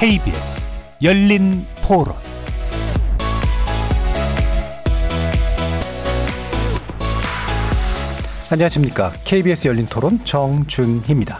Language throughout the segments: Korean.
KBS 열린 토론 안녕하십니까. KBS 열린 토론 정준희입니다.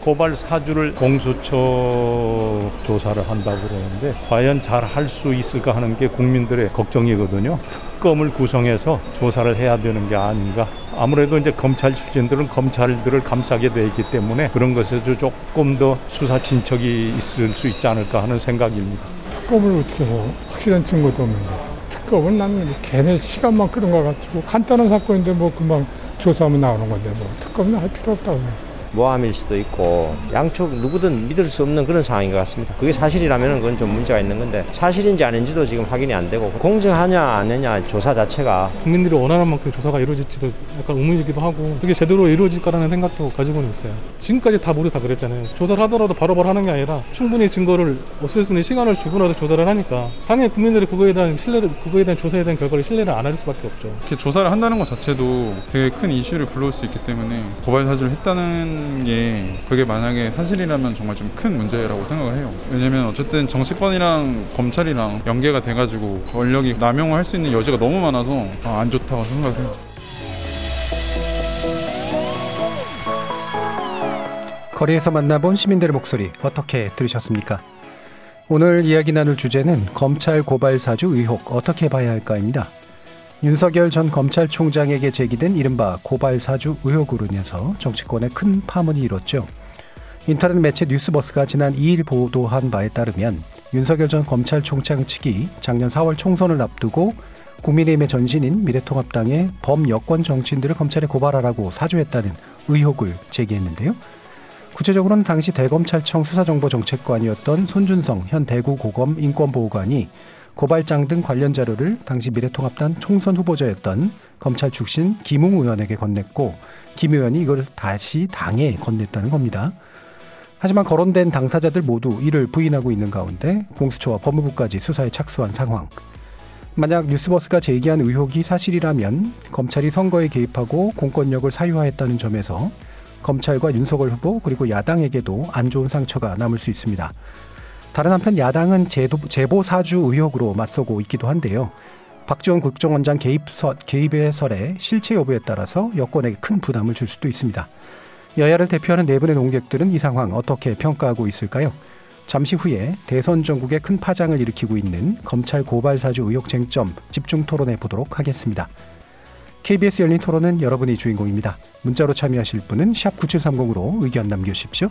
고발 사주를 공수처 조사를 한다고 그러는데 과연 잘 할 수 있을까 하는 게 국민들의 걱정이거든요. 특검을 구성해서 조사를 해야 되는 게 아닌가. 아무래도 이제 검찰 출신들은 검찰들을 감싸게 돼 있기 때문에 그런 것에서 조금 더 수사 진척이 있을 수 있지 않을까 하는 생각입니다. 특검을 어떻게 뭐 확실한 증거도 없는데 특검은 나는 걔네 시간만 끄는 것 같고 간단한 사건인데 뭐 금방 조사하면 나오는 건데 뭐 특검은 할 필요 없다고 해요. 모함일 수도 있고 양쪽 누구든 믿을 수 없는 그런 상황인 것 같습니다. 그게 사실이라면 그건 좀 문제가 있는 건데 사실인지 아닌지도 지금 확인이 안 되고 공정하냐 아니냐 조사 자체가 국민들이 원하는 만큼 조사가 이루어질지도 약간 의문이기도 하고 그게 제대로 이루어질 거라는 생각도 가지고는 있어요. 지금까지 다 모두 다 그랬잖아요. 조사를 하더라도 바로바로 하는 게 아니라 충분히 증거를 없앨 수 있는 시간을 주고라도 조사를 하니까 당연히 국민들이 그거에 대한 신뢰를 그거에 대한 조사에 대한 결과를 신뢰를 안 할 수밖에 없죠. 이렇게 조사를 한다는 것 자체도 되게 큰 이슈를 불러올 수 있기 때문에 고발 사주를 했다는 게 그게 만약에 사실이라면 정말 좀 큰 문제라고 생각을 해요. 왜냐면 어쨌든 정치권이랑 검찰이랑 연계가 돼가지고 권력이 남용을 할수 있는 여지가 너무 많아서 아, 안 좋다고 생각해요. 거리에서 만나본 시민들의 목소리 어떻게 들으셨습니까? 오늘 이야기 나눌 주제는 검찰 고발 사주 의혹 어떻게 봐야 할까입니다. 윤석열 전 검찰총장에게 제기된 이른바 고발 사주 의혹으로 인해서 정치권에 큰 파문이 일었죠. 인터넷 매체 뉴스버스가 지난 2일 보도한 바에 따르면 윤석열 전 검찰총장 측이 작년 4월 총선을 앞두고 국민의힘의 전신인 미래통합당의 범여권 정치인들을 검찰에 고발하라고 사주했다는 의혹을 제기했는데요. 구체적으로는 당시 대검찰청 수사정보정책관이었던 손준성 현 대구고검 인권보호관이 고발장 등 관련 자료를 당시 미래통합당 총선 후보자였던 검찰 출신 김웅 의원에게 건넸고 김 의원이 이걸 다시 당에 건넸다는 겁니다. 하지만 거론된 당사자들 모두 이를 부인하고 있는 가운데 공수처와 법무부까지 수사에 착수한 상황. 만약 뉴스버스가 제기한 의혹이 사실이라면 검찰이 선거에 개입하고 공권력을 사유화했다는 점에서 검찰과 윤석열 후보 그리고 야당에게도 안 좋은 상처가 남을 수 있습니다. 다른 한편 야당은 제도, 제보 사주 의혹으로 맞서고 있기도 한데요. 박지원 국정원장 개입서, 개입의 설에 실체 여부에 따라서 여권에게 큰 부담을 줄 수도 있습니다. 여야를 대표하는 네 분의 농객들은 이 상황 어떻게 평가하고 있을까요? 잠시 후에 대선 전국에 큰 파장을 일으키고 있는 검찰 고발 사주 의혹 쟁점 집중 토론해 보도록 하겠습니다. KBS 열린 토론은 여러분이 주인공입니다. 문자로 참여하실 분은 9730으로 의견 남겨주십시오.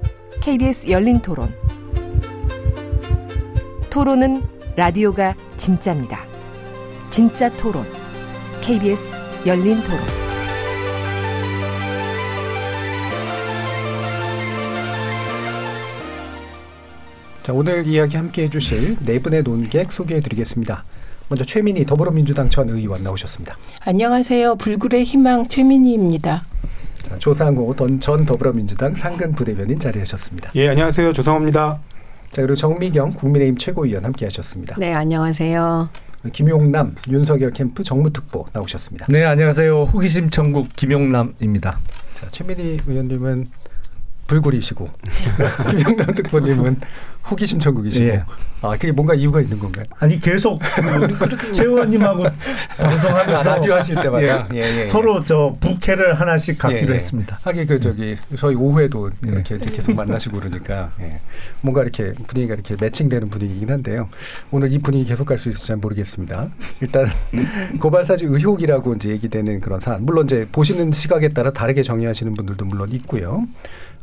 KBS 열린 토론. 토론은 라디오가 진짜입니다. 진짜 토론, KBS 열린 토론. 자, 오늘 이야기 함께 해주실 네 분의 논객 소개해 드리겠습니다. 먼저 최민희 더불어민주당 전 의원 나오셨습니다. 안녕하세요. 불굴의 희망 최민희입니다. 자, 조상호 전 더불어민주당 상근 부대변인 자리하셨습니다. 예, 안녕하세요. 조상호입니다. 자, 그리고 정미경 국민의힘 최고위원 함께 하셨습니다. 네, 안녕하세요. 김용남 윤석열 캠프 정무특보 나오셨습니다. 네, 안녕하세요. 호기심 천국 김용남입니다. 자, 최민희 의원님은 불굴이시고 김영남 특보님은 호기심 천국이시고 예. 아 그게 뭔가 이유가 있는 건가요? 아니 계속 최 의원님하고 방송하면서 아, 라디오 하실 때마다 예, 예, 예, 서로 저 부캐를 하나씩 갖기로 예, 했습니다. 하긴 그 저기 저희 오후에도 이렇게 계속 만나시고 그러니까 예. 뭔가 이렇게 분위기가 이렇게 매칭되는 분위기긴 한데요. 오늘 이 분위기 계속 갈 수 있을지 잘 모르겠습니다. 일단 고발사주 의혹이라고 이제 얘기되는 그런 사안 물론 이제 보시는 시각에 따라 다르게 정의하시는 분들도 물론 있고요.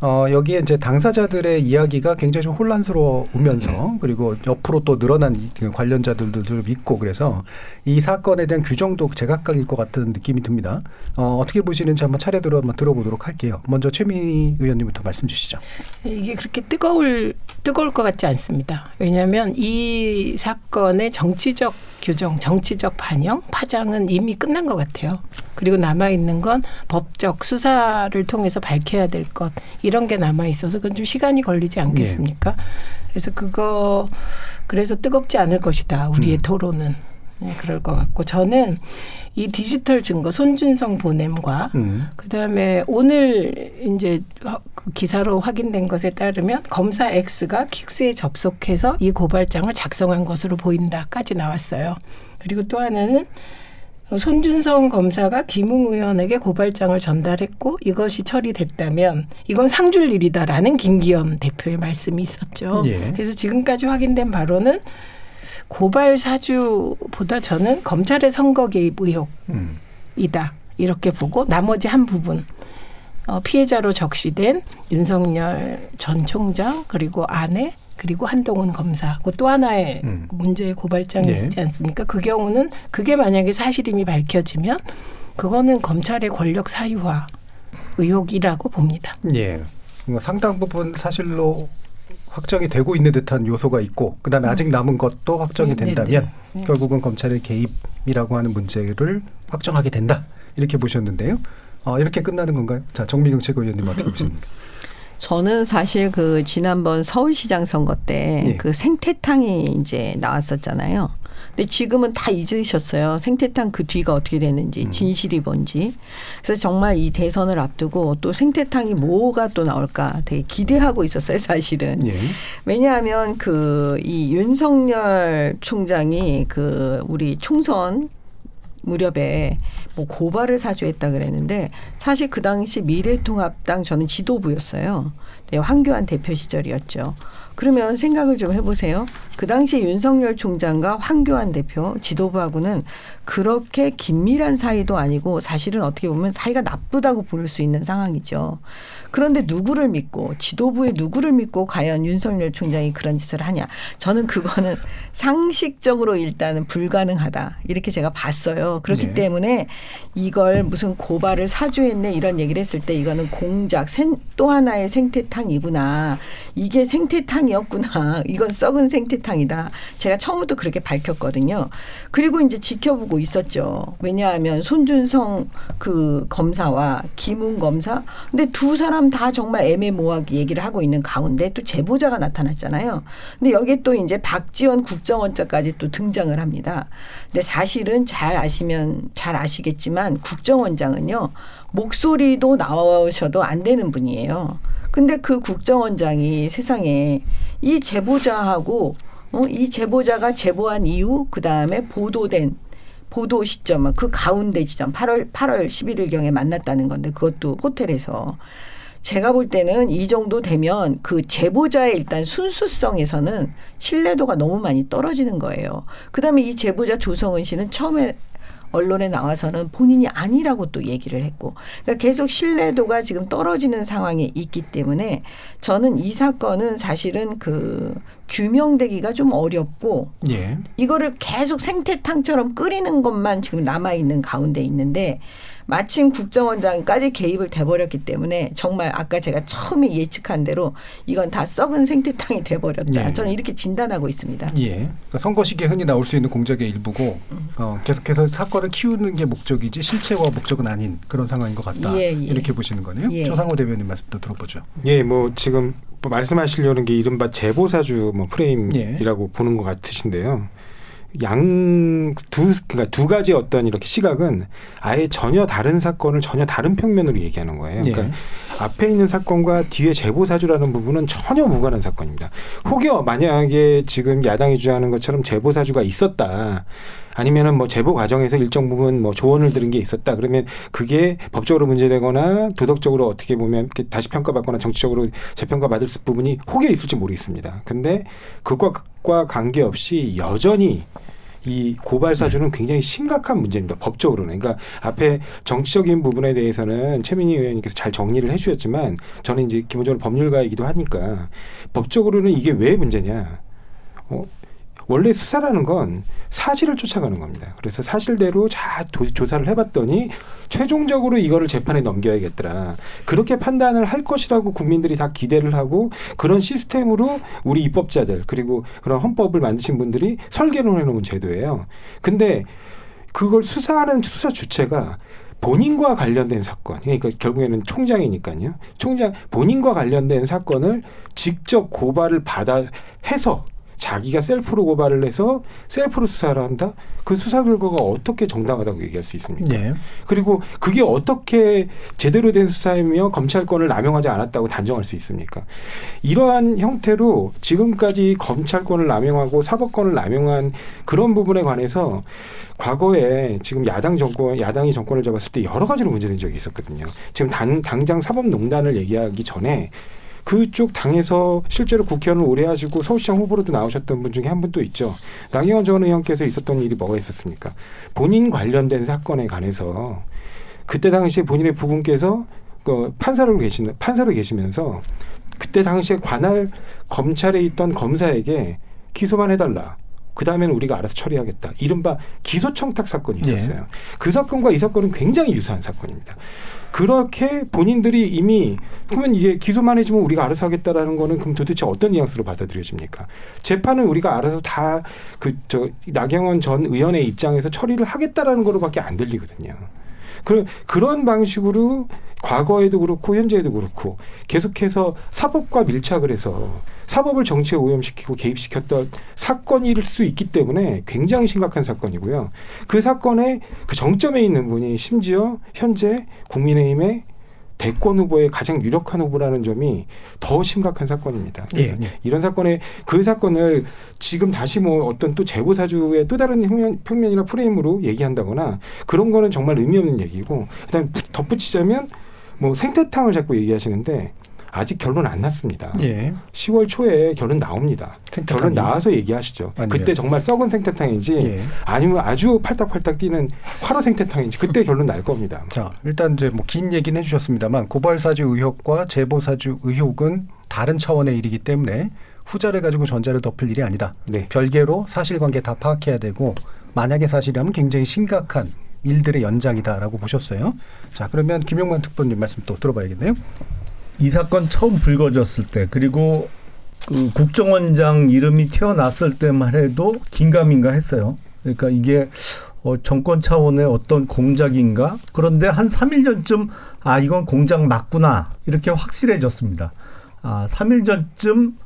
어, 여기에 이제 당사자들의 이야기가 굉장히 좀 혼란스러우면서 그리고 옆으로 또 늘어난 이 관련자들도 좀 있고 그래서 이 사건에 대한 규정도 제각각일 것 같은 느낌이 듭니다. 어, 어떻게 보시는지 한번 차례대로 한번 들어보도록 할게요. 먼저 최민희 의원님부터 말씀 주시죠. 이게 그렇게 뜨거울 뜨거울 것 같지 않습니다. 왜냐하면 이 사건의 정치적 규정, 정치적 반영, 파장은 이미 끝난 것 같아요. 그리고 남아 있는 건 법적 수사를 통해서 밝혀야 될 것 이런 게 남아 있어서 그건 좀 시간이 걸리지 않겠습니까? 그래서 그거 그래서 뜨겁지 않을 것이다. 우리의 토론은 네, 그럴 것 같고 저는 이 디지털 증거 손준성 보냄과 음. 그다음에 오늘 이제 그 기사로 확인된 것에 따르면 검사 X가 킥스에 접속해서 이 고발장을 작성한 것으로 보인다까지 나왔어요. 그리고 또 하나는 손준성 검사가 김웅 의원에게 고발장을 전달했고 이것이 처리됐다면 이건 상줄 일이다라는 김기현 대표의 말씀이 있었죠. 예. 그래서 지금까지 확인된 바로는 고발 사주보다 저는 검찰의 선거 개입 의혹 음. 이다 이렇게 보고 나머지 한 부분 어, 피해자로 적시된 윤석열 전 총장 그리고 아내 그리고 한동훈 검사 그 또 하나의 음. 문제의 고발장이 네. 있지 않습니까? 그 경우는 그게 만약에 사실임이 밝혀지면 그거는 검찰의 권력 사유화 의혹이라고 봅니다. 예. 상당 부분 사실로 확정이 되고 있는 듯한 요소가 있고 그다음에 아직 남은 것도 확정이 네, 네, 된다면 네. 네. 결국은 검찰의 개입이라고 하는 문제를 확정하게 된다 이렇게 보셨는데요. 어, 이렇게 끝나는 건가요? 자 정미경 최고위원님 어떻게 보십니까? 저는 사실 그 지난번 서울시장 선거 때 예. 그 생태탕이 이제 나왔었잖아요. 근데 지금은 다 잊으셨어요. 생태탕 그 뒤가 어떻게 됐는지, 음. 진실이 뭔지. 그래서 정말 이 대선을 앞두고 또 생태탕이 뭐가 또 나올까 되게 기대하고 있었어요, 사실은. 예. 왜냐하면 그 이 윤석열 총장이 그 우리 총선 무렵에 뭐 고발을 사주했다 그랬는데 사실 그 당시 미래통합당 저는 지도부였어요. 네, 황교안 대표 시절이었죠. 그러면 생각을 좀 해보세요. 그 당시 윤석열 총장과 황교안 대표 지도부하고는 그렇게 긴밀한 사이도 아니고 사실은 어떻게 보면 사이가 나쁘다고 볼수 있는 상황이죠. 그런데 누구를 믿고 지도부의 누구를 믿고 과연 윤석열 총장이 그런 짓을 하냐. 저는 그거는 상식적으로 일단은 불가능하다. 이렇게 제가 봤어요. 그렇기 네. 때문에 이걸 무슨 고발을 사주했네 이런 얘기를 했을 때 이거는 공작 생- 또 하나의 생태탕이구나. 이게 생태탕이었구나. 이건 썩은 생태탕이다. 제가 처음부터 그렇게 밝혔거든요. 그리고 이제 지켜보고 있었죠. 왜냐하면 손준성 그 검사와 김웅 검사. 근데 두 사람 다 정말 애매모호하게 얘기를 하고 있는 가운데 또 제보자가 나타났잖아요. 근데 여기에 또 이제 박지원 국정원장까지 또 등장을 합니다. 근데 사실은 잘 아시면 잘 아시겠지만 국정원장은요. 목소리도 나오셔도 안 되는 분이에요. 근데 그 국정원장이 세상에 이 제보자하고 어, 이 제보자가 제보한 이후 그 다음에 보도된 보도 시점 그 가운데 지점 8월 8월 11일경에 만났다는 건데 그것도 호텔에서 제가 볼 때는 이 정도 되면 그 제보자의 일단 순수성에서는 신뢰도가 너무 많이 떨어지는 거예요. 그다음에 이 제보자 조성은 씨는 처음에 언론에 나와서는 본인이 아니라고 또 얘기를 했고 그러니까 계속 신뢰도가 지금 떨어지는 상황에 있기 때문에 저는 이 사건은 사실은 그 규명되기가 좀 어렵고 예. 이거를 계속 생태탕처럼 끓이는 것만 지금 남아 있는 가운데 있는데 마침 국정원장까지 개입을 돼버렸기 때문에 정말 아까 제가 처음에 예측한 대로 이건 다 썩은 생태탕이 돼버렸다. 예. 저는 이렇게 진단하고 있습니다. 예. 그러니까 선거 시기에 흔히 나올 수 있는 공작의 일부고 어, 계속해서 사건을 키우는 게 목적이지 실체와 목적은 아닌 그런 상황인 것 같다. 예, 예. 이렇게 보시는 거네요. 예. 조상호 대변인 말씀도 들어보죠. 예, 뭐 지금 뭐 말씀하시려는 게 이른바 제보사주 뭐 프레임이라고 보는 것 같으신데요. 양두 그러니까 두 가지 어떤 이렇게 시각은 아예 전혀 다른 사건을 전혀 다른 평면으로 얘기하는 거예요. 그러니까 예. 앞에 있는 사건과 뒤에 제보 사주라는 부분은 전혀 무관한 사건입니다. 혹여 만약에 지금 야당이 주장하는 것처럼 제보 사주가 있었다. 아니면은 뭐 제보 과정에서 일정 부분 뭐 조언을 들은 게 있었다. 그러면 그게 법적으로 문제되거나 도덕적으로 어떻게 보면 이렇게 다시 평가받거나 정치적으로 재평가 받을 부분이 혹여 있을지 모르겠습니다. 근데 그것과 관계없이 여전히 이 고발 사주는 굉장히 심각한 문제입니다. 법적으로는. 그러니까 앞에 정치적인 부분에 대해서는 최민희 의원님께서 잘 정리를 해 주셨지만 저는 이제 기본적으로 법률가이기도 하니까 법적으로는 이게 왜 문제냐. 어, 원래 수사라는 건 사실을 쫓아가는 겁니다. 그래서 사실대로 잘 도- 조사를 해봤더니 최종적으로 이거를 재판에 넘겨야겠더라. 그렇게 판단을 할 것이라고 국민들이 다 기대를 하고 그런 시스템으로 우리 입법자들 그리고 그런 헌법을 만드신 분들이 설계를 해놓은 제도예요. 근데 그걸 수사하는 수사 주체가 본인과 관련된 사건, 그러니까 결국에는 총장이니까요. 총장 본인과 관련된 사건을 직접 고발을 받아 해서 자기가 셀프로 고발을 해서 셀프로 수사를 한다. 그 수사 결과가 어떻게 정당하다고 얘기할 수 있습니까? 예. 그리고 그게 어떻게 제대로 된 수사이며 검찰권을 남용하지 않았다고 단정할 수 있습니까? 이러한 형태로 지금까지 검찰권을 남용하고 사법권을 남용한 그런 부분에 관해서 과거에 지금 야당 정권, 야당이 정권을 잡았을 때 여러 가지로 문제된 적이 있었거든요. 지금 당, 당장 사법농단을 얘기하기 전에 그쪽 당에서 실제로 국회의원을 오래 하시고 서울시장 후보로도 나오셨던 분 중에 한분또 있죠. 나경원 전 의원께서 있었던 일이 뭐가 있었습니까? 본인 관련된 사건에 관해서 그때 당시에 본인의 부군께서 그 판사로 계시는 판사로 계시면서 그때 당시에 관할 검찰에 있던 검사에게 기소만 해달라. 그 다음에는 우리가 알아서 처리하겠다. 이른바 기소청탁 사건이 있었어요. 그 사건과 이 사건은 굉장히 유사한 사건입니다. 그렇게 본인들이 이미 그러면 이게 기소만 해주면 우리가 알아서 하겠다라는 거는 그럼 도대체 어떤 뉘앙스로 받아들여집니까? 재판은 우리가 알아서 다 그 저 나경원 전 의원의 입장에서 처리를 하겠다라는 거로밖에 안 들리거든요. 그런 그런 방식으로 과거에도 그렇고 현재에도 그렇고 계속해서 사법과 밀착을 해서 사법을 정치에 오염시키고 개입시켰던 사건일 수 있기 때문에 굉장히 심각한 사건이고요. 그 사건의 그 정점에 있는 분이 심지어 현재 국민의힘의 대권 후보의 가장 유력한 후보라는 점이 더 심각한 사건입니다. 예, 예. 이런 사건에 그 사건을 지금 다시 뭐 어떤 또 재고 사주의 또 다른 평면, 평면이나 프레임으로 얘기한다거나 그런 거는 정말 의미 없는 얘기고 그다음 에 덧붙이자면 뭐 생태탕을 자꾸 얘기하시는데 아직 결론 안 났습니다. 예. 10월 초에 결론 나옵니다. 생태탕이요? 결론 나와서 얘기하시죠. 아니요. 그때 정말 썩은 생태탕인지 예. 아니면 아주 팔딱팔딱 뛰는 화로 생태탕인지 그때 결론 날 겁니다. 자, 일단 이제 뭐 긴 얘기는 해주셨습니다만 고발 사주 의혹과 제보 사주 의혹은 다른 차원의 일이기 때문에 후자를 가지고 전자를 덮을 일이 아니다. 네. 별개로 사실관계 다 파악해야 되고 만약에 사실이라면 굉장히 심각한 일들의 연장이다라고 보셨어요. 자, 그러면 김용만 특보님 말씀 또 들어봐야겠네요. 이 사건 처음 불거졌을 때 그리고 그 국정원장 이름이 튀어났을 때만 해도 긴가민가 했어요. 그러니까 이게 어, 정권 차원의 어떤 공작인가? 그런데 한 3일 전쯤 아 이건 공작 맞구나 이렇게 확실해졌습니다. 아 3일 전쯤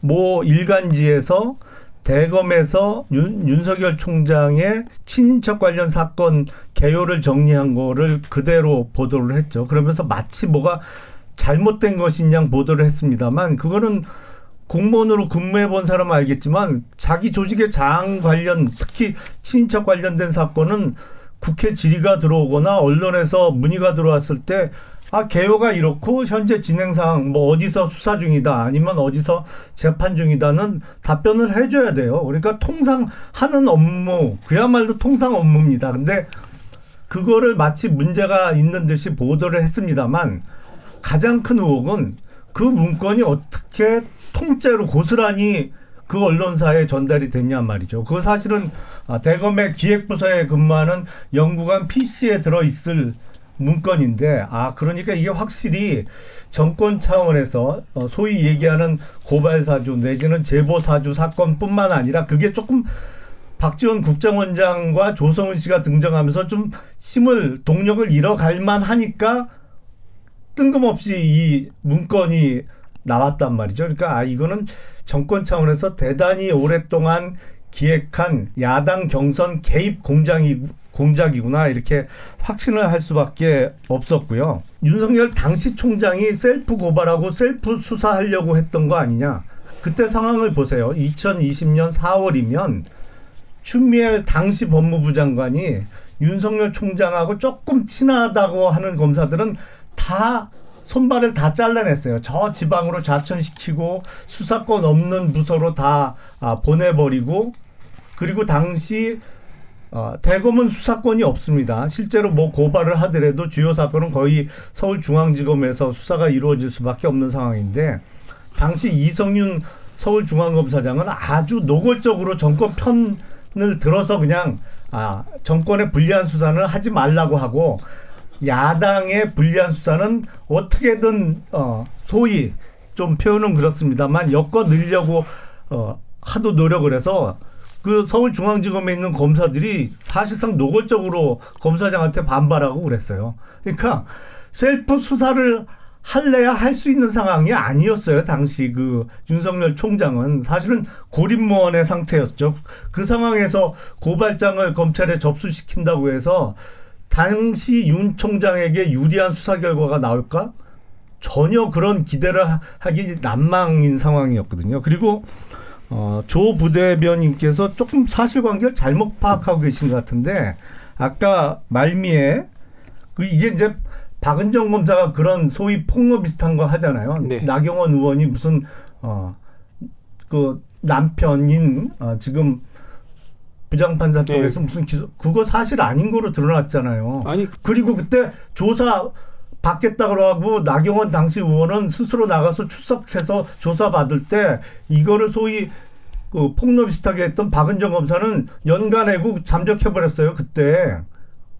모 일간지에서 대검에서 윤, 윤석열 총장의 친인척 관련 사건 개요를 정리한 거를 그대로 보도를 했죠. 그러면서 마치 뭐가 잘못된 것인 양 보도를 했습니다만 그거는 공무원으로 근무해 본 사람은 알겠지만 자기 조직의 장 관련 특히 친인척 관련된 사건은 국회 질의가 들어오거나 언론에서 문의가 들어왔을 때 아, 개요가 이렇고 현재 진행 상황 뭐 어디서 수사 중이다 아니면 어디서 재판 중이다는 답변을 해 줘야 돼요. 그러니까 통상 하는 업무 그야말로 통상 업무입니다. 근데 그거를 마치 문제가 있는 듯이 보도를 했습니다만 가장 큰 의혹은 그 문건이 어떻게 통째로 고스란히 그 언론사에 전달이 됐냐 말이죠. 그 사실은 아, 대검의 기획부서에 근무하는 연구관 PC에 들어 있을 문건인데 아 그러니까 이게 확실히 정권 차원에서 어, 소위 얘기하는 고발 사주 내지는 제보 사주 사건뿐만 아니라 그게 조금 박지원 국정원장과 조성은 씨가 등장하면서 좀 힘을 동력을 잃어갈 만하니까 뜬금없이 이 문건이 나왔단 말이죠. 그러니까 아 이거는 정권 차원에서 대단히 오랫동안 기획한 야당 경선 개입 공장이 공작이구나 이렇게 확신을 할 수밖에 없었고요. 윤석열 당시 총장이 셀프 고발하고 셀프 수사하려고 했던 거 아니냐? 그때 상황을 보세요. 2020년 4월이면 추미애 당시 법무부 장관이 윤석열 총장하고 조금 친하다고 하는 검사들은 다 손발을 다 잘라냈어요. 저 지방으로 좌천시키고 수사권 없는 부서로 다 아, 보내버리고 그리고 당시 어, 대검은 수사권이 없습니다. 실제로 뭐 고발을 하더라도 주요 사건은 거의 서울중앙지검에서 수사가 이루어질 수밖에 없는 상황인데 당시 이성윤 서울중앙검사장은 아주 노골적으로 정권 편을 들어서 그냥 아, 정권의 불리한 수사는 하지 말라고 하고 야당의 불리한 수사는 어떻게든 어, 소위 좀 표현은 그렇습니다만 엮어 넣으려고 어, 하도 노력을 해서 그 서울중앙지검에 있는 검사들이 사실상 노골적으로 검사장한테 반발하고 그랬어요. 그러니까 셀프 수사를 할래야 할 수 있는 상황이 아니었어요. 당시 그 윤석열 총장은 사실은 고립무원의 상태였죠. 그 상황에서 고발장을 검찰에 접수시킨다고 해서 당시 윤 총장에게 유리한 수사 결과가 나올까? 전혀 그런 기대를 하기 난망인 상황이었거든요. 그리고 어, 조 부대변인께서 조금 사실관계를 잘못 파악하고 계신 것 같은데 아까 말미에 그 이게 이제 박은정 검사가 그런 소위 폭로 비슷한 거 하잖아요. 네. 나경원 의원이 무슨 어 그 남편인 어, 지금 부장판사 쪽에서 네. 무슨 기소 그거 사실 아닌 거로 드러났잖아요. 아니 그리고 그때 조사 받겠다 그러고 나경원 당시 의원은 스스로 나가서 출석해서 조사 받을 때 이거를 소위 그 폭로 비슷하게 했던 박은정 검사는 연간내고 잠적해 버렸어요 그때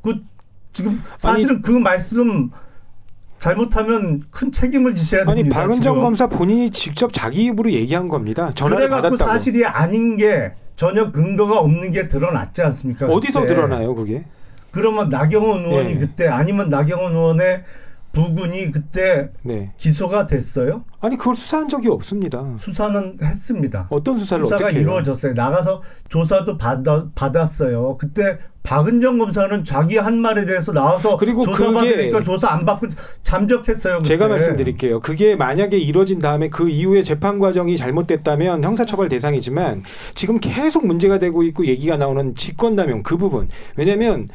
그 지금 사실은 그 말씀 잘못하면 큰 책임을 지셔야 아니 됩니다. 박은정 지금. 검사 본인이 직접 자기 입으로 얘기한 겁니다. 전화를 받았다고. 사실이 아닌 게 전혀 근거가 없는 게 드러났지 않습니까? 어디서 그때. 드러나요 그게? 그러면 나경원 의원이 예. 그때 아니면 나경원 의원의 부군이 그때 네. 기소가 됐어요? 아니 그걸 수사한 적이 없습니다. 수사는 했습니다. 어떤 수사를 수사가 어떻게 해요? 이루어졌어요. 나가서 조사도 받아, 받았어요. 그때 박은정 검사는 자기 한 말에 대해서 나와서 그리고 조사 그게 받으니까 조사 안 받고 잠적했어요. 그때. 제가 말씀드릴게요. 그게 만약에 이루어진 다음에 그 이후에 재판 과정이 잘못됐다면 형사처벌 대상이지만 지금 계속 문제가 되고 있고 얘기가 나오는 직권남용 그 부분. 왜냐하면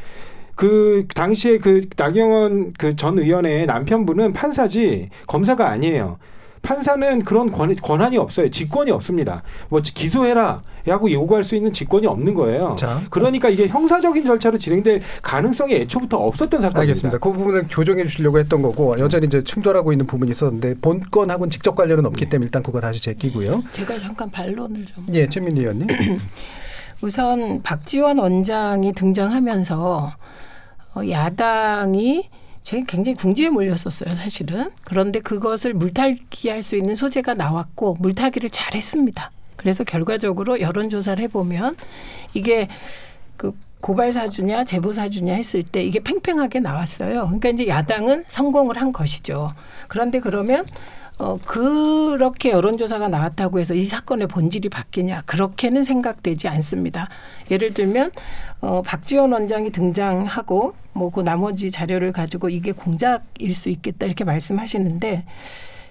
그 당시에 그 나경원 그 전 의원의 남편분은 판사지 검사가 아니에요. 판사는 그런 권, 권한이 없어요. 직권이 없습니다. 뭐 기소해라 하고 요구할 수 있는 직권이 없는 거예요. 자. 그러니까 이게 형사적인 절차로 진행될 가능성이 애초부터 없었던 사건입니다. 알겠습니다. 그 부분은 교정해 주시려고 했던 거고 여전히 이제 충돌하고 있는 부분이 있었는데 본건하고는 직접 관련은 없기 네. 때문에 일단 그거 다시 제끼고요. 제가 잠깐 반론을 좀. 예, 최민희 의원님. 우선 박지원 원장이 등장하면서 어, 야당이 제 굉장히 궁지에 몰렸었어요, 사실은. 그런데 그것을 물타기할 수 있는 소재가 나왔고 물타기를 잘했습니다. 그래서 결과적으로 여론조사를 해보면 이게 그 고발 사주냐 제보 사주냐 했을 때 이게 팽팽하게 나왔어요. 그러니까 이제 야당은 성공을 한 것이죠. 그런데 그러면 어 그렇게 여론조사가 나왔다고 해서 이 사건의 본질이 바뀌냐 그렇게는 생각되지 않습니다. 예를 들면 어 박지원 원장이 등장하고 뭐 그 나머지 자료를 가지고 이게 공작일 수 있겠다 이렇게 말씀하시는데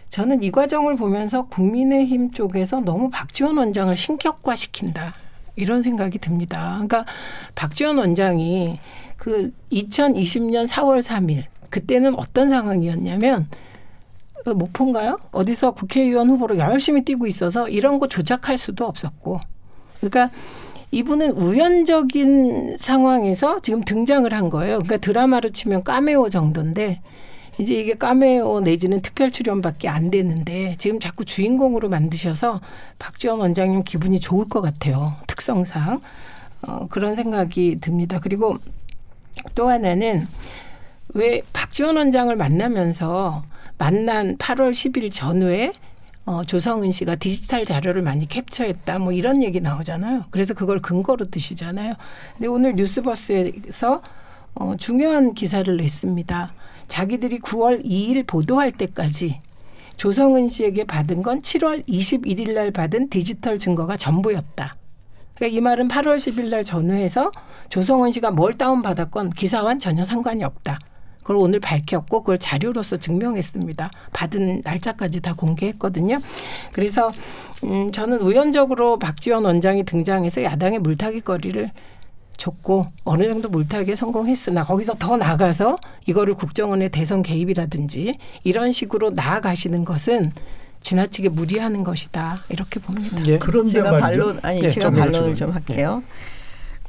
저는 이 과정을 보면서 국민의힘 쪽에서 너무 박지원 원장을 신격화시킨다. 이런 생각이 듭니다. 그러니까 박지원 원장이 그 2020년 4월 3일 그때는 어떤 상황이었냐면 어, 목포인가요? 어디서 국회의원 후보로 열심히 뛰고 있어서 이런 거 조작할 수도 없었고 그러니까 이분은 우연적인 상황에서 지금 등장을 한 거예요. 그러니까 드라마로 치면 까메오 정도인데 이제 이게 까메오 내지는 특별 출연밖에 안 되는데 지금 자꾸 주인공으로 만드셔서 박지원 원장님 기분이 좋을 것 같아요. 특성상 어, 그런 생각이 듭니다. 그리고 또 하나는 왜 박지원 원장을 만나면서 만난 8월 10일 전후에 어, 조성은 씨가 디지털 자료를 많이 캡처했다. 뭐 이런 얘기 나오잖아요. 그래서 그걸 근거로 드시잖아요. 근데 오늘 뉴스버스에서 어, 중요한 기사를 냈습니다. 자기들이 9월 2일 보도할 때까지 조성은 씨에게 받은 건 7월 21일 날 받은 디지털 증거가 전부였다. 그러니까 이 말은 8월 10일 날 전후해서 조성은 씨가 뭘 다운받았건 기사와는 전혀 상관이 없다. 그걸 오늘 밝혔고 그걸 자료로서 증명했습니다. 받은 날짜까지 다 공개했거든요. 그래서 음 저는 우연적으로 박지원 원장이 등장해서 야당의 물타기 거리를 줬고 어느 정도 물타기에 성공했으나 거기서 더 나가서 이거를 국정원의 대선 개입이라든지 이런 식으로 나아가시는 것은 지나치게 무리하는 것이다 이렇게 봅니다. 예. 그런데 제가 말이죠. 반론 아니 예, 제가 좀 반론을. 좀 할게요.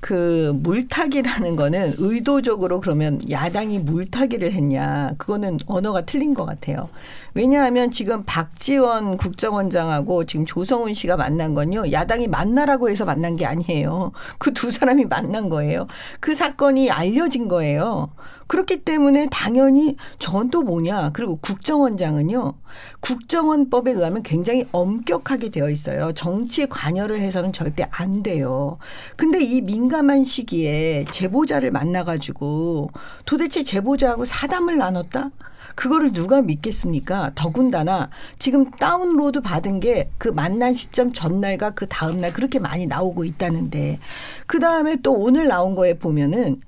그 물타기라는 거는 의도적으로 그러면 야당이 물타기를 했냐 그거는 언어가 틀린 것 같아요. 왜냐하면 지금 박지원 국정원장하고 지금 조성훈 씨가 만난 건요 야당이 만나라고 해서 만난 게 아니에요. 그 두 사람이 만난 거예요. 그 사건이 알려진 거예요. 그렇기 때문에 당연히 전 또 뭐냐 그리고 국정원장은요 국정원법에 의하면 굉장히 엄격하게 되어 있어요. 정치에 관여를 해서는 절대 안 돼요. 근데 이 민감한 시기에 제보자를 만나가지고 도대체 제보자하고 사담을 나눴다? 그거를 누가 믿겠습니까? 더군다나 지금 다운로드 받은 게 그 만난 시점 전날과 그 다음날 그렇게 많이 나오고 있다는데 그 다음에 또 오늘 나온 거에 보면은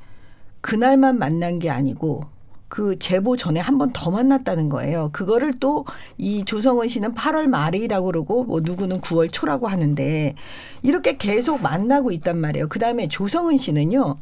그날만 만난 게 아니고 그 제보 전에 한 번 더 만났다는 거예요. 그거를 또 이 조성원 씨는 8월 말이라고 그러고 뭐 누구는 9월 초라고 하는데 이렇게 계속 만나고 있단 말이에요. 그다음에 조성은 씨는요.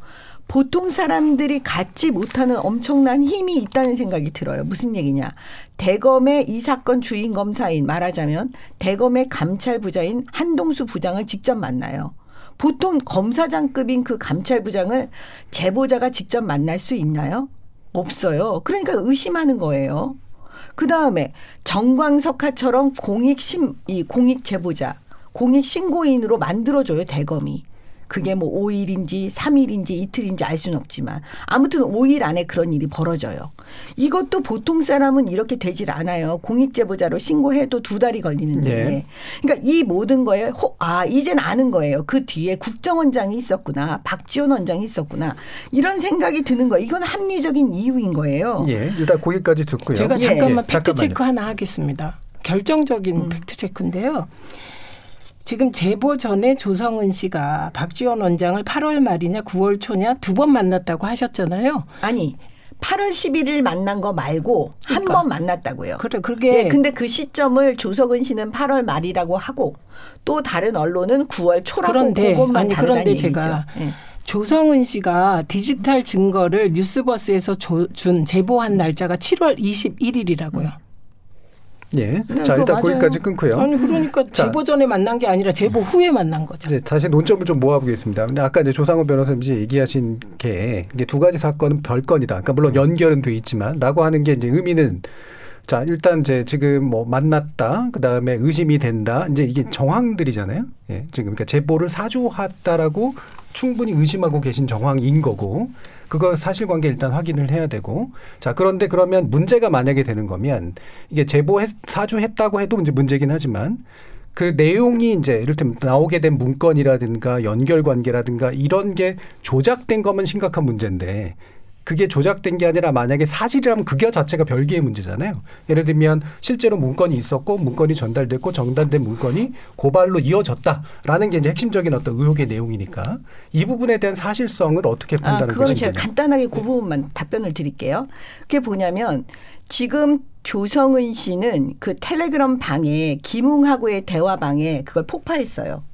보통 사람들이 갖지 못하는 엄청난 힘이 있다는 생각이 들어요. 무슨 얘기냐. 대검의 이 사건 주인 검사인 말하자면 대검의 감찰 부자인 한동수 부장을 직접 만나요. 보통 검사장급인 그 감찰부장을 제보자가 직접 만날 수 있나요? 없어요. 그러니까 의심하는 거예요. 그 다음에 정광석화처럼 공익 심, 이 공익 제보자, 공익 신고인으로 만들어줘요, 대검이. 그게 뭐 5일인지 3일인지 이틀인지 알 수는 없지만 아무튼 5일 안에 그런 일이 벌어져요. 이것도 보통 사람은 이렇게 되질 않아요. 공익제보자로 신고해도 두 달이 걸리는데. 예. 그러니까 이 모든 거에 호, 아 이젠 아는 거예요. 그 뒤에 국정원장이 있었구나. 박지원 원장이 있었구나. 이런 생각이 드는 거예요. 이건 합리적인 이유인 거예요. 예, 일단 거기까지 듣고요. 제가 예, 잠깐만 예, 팩트 체크 잠깐만요. 하나 하겠습니다. 결정적인 음. fact check인데요. 지금 제보 전에 조성은 씨가 박지원 원장을 8월 말이냐 9월 초냐 두 번 만났다고 하셨잖아요. 아니 8월 11일 만난 거 말고 한 그러니까. 번 만났다고요. 그래 그게 예, 근데 그 시점을 조성은 씨는 8월 말이라고 하고 또 다른 언론은 9월 초라고 그런데 그것만 아니 그런데. 제가 예. 조성은 씨가 디지털 증거를 뉴스버스에서 조- 준 제보한 날짜가 7월 21일이라고요. 예. 네, 자, 그거 일단 맞아요. 거기까지 끊고요. 아니 그러니까 자. 제보 전에 만난 게 아니라 제보 후에 만난 거죠. 이제 다시 논점을 좀 모아보겠습니다. 근데 아까 이제 조상호 변호사님 이제 얘기하신 게 이게 두 가지 사건은 별건이다. 그러니까 물론 연결은 돼 있지만,라고 하는 게 이제 의미는 자 일단 이제 지금 뭐 만났다, 그 다음에 의심이 된다. 이제 이게 정황들이잖아요. 예, 지금 그러니까 제보를 사주했다라고 충분히 의심하고 계신 정황인 거고. 그거 사실관계 일단 확인을 해야 되고. 자 그런데 그러면 문제가 만약에 되는 거면 이게 제보 사주했다고 해도 이제 문제긴 하지만 그 내용이 이제 이를테면 나오게 된 문건이라든가 연결 관계라든가 이런 게 조작된 거면 심각한 문제인데 그게 조작된 게 아니라 만약에 사실이라면 그게 자체가 별개의 문제잖아요. 예를 들면 실제로 문건이 있었고 문건이 전달됐고 전달된 문건이 고발로 이어졌다라는 게 이제 핵심적인 어떤 의혹의 내용이니까 이 부분에 대한 사실성을 어떻게 아, 판단하는 그거는 것인지. 제가 간단하게 그 부분만 답변을 드릴게요. 그게 뭐냐면 지금 조성은 씨는 그 텔레그램 방에 김웅하고의 대화 방에 그걸 폭파했어요.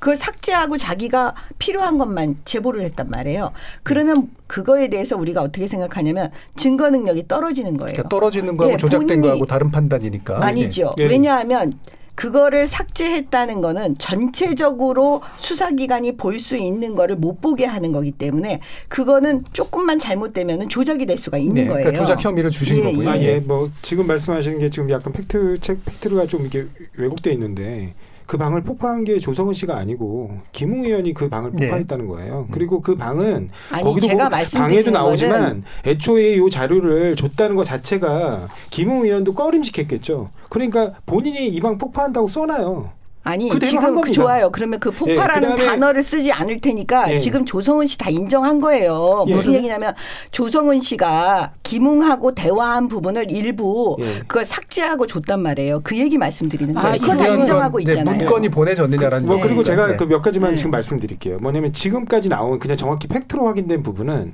그걸 삭제하고 자기가 필요한 것만 제보를 했단 말이에요. 그러면 그거에 대해서 우리가 어떻게 생각하냐면 증거 능력이 떨어지는 거예요. 그러니까 떨어지는 거하고 예, 조작된 거하고 다른 판단이니까. 아니죠. 예. 왜냐하면 그거를 삭제했다는 거는 전체적으로 수사기관이 볼 수 있는 거를 못 보게 하는 거기 때문에 그거는 조금만 잘못되면 조작이 될 수가 있는 네, 거예요. 그러니까 조작 혐의를 주신 예, 거고요. 아, 예. 예, 뭐 지금 말씀하시는 게 지금 약간 팩트 책 팩트가 좀 이게 왜곡돼 있는데 그 방을 폭파한 게 조성은 씨가 아니고 김웅 의원이 그 방을 네. 폭파했다는 거예요. 그리고 그 방은 아니, 거기도 제가 보면 말씀드리는 방에도 나오지만 거는 애초에 이 자료를 줬다는 것 자체가 김웅 의원도 꺼림직했겠죠. 그러니까 본인이 이 방 폭파한다고 써놔요. 아니 지금 겁니다. 좋아요. 그러면 그 폭파라는 예, 단어를 쓰지 않을 테니까 예. 지금 조성은 씨 다 인정한 거예요. 예. 무슨 얘기냐면 조성은 씨가 김웅하고 대화한 부분을 일부 예. 그걸 삭제하고 줬단 말이에요. 그 얘기 말씀드리는 아, 거예요. 그거 다 중요한 인정하고 건 이제 있잖아요. 문건이 보내졌느냐라는 뭐 네. 그리고 제가 네. 그몇 가지만 네. 지금 말씀드릴게요. 뭐냐면 지금까지 나온 그냥 정확히 팩트로 확인된 부분은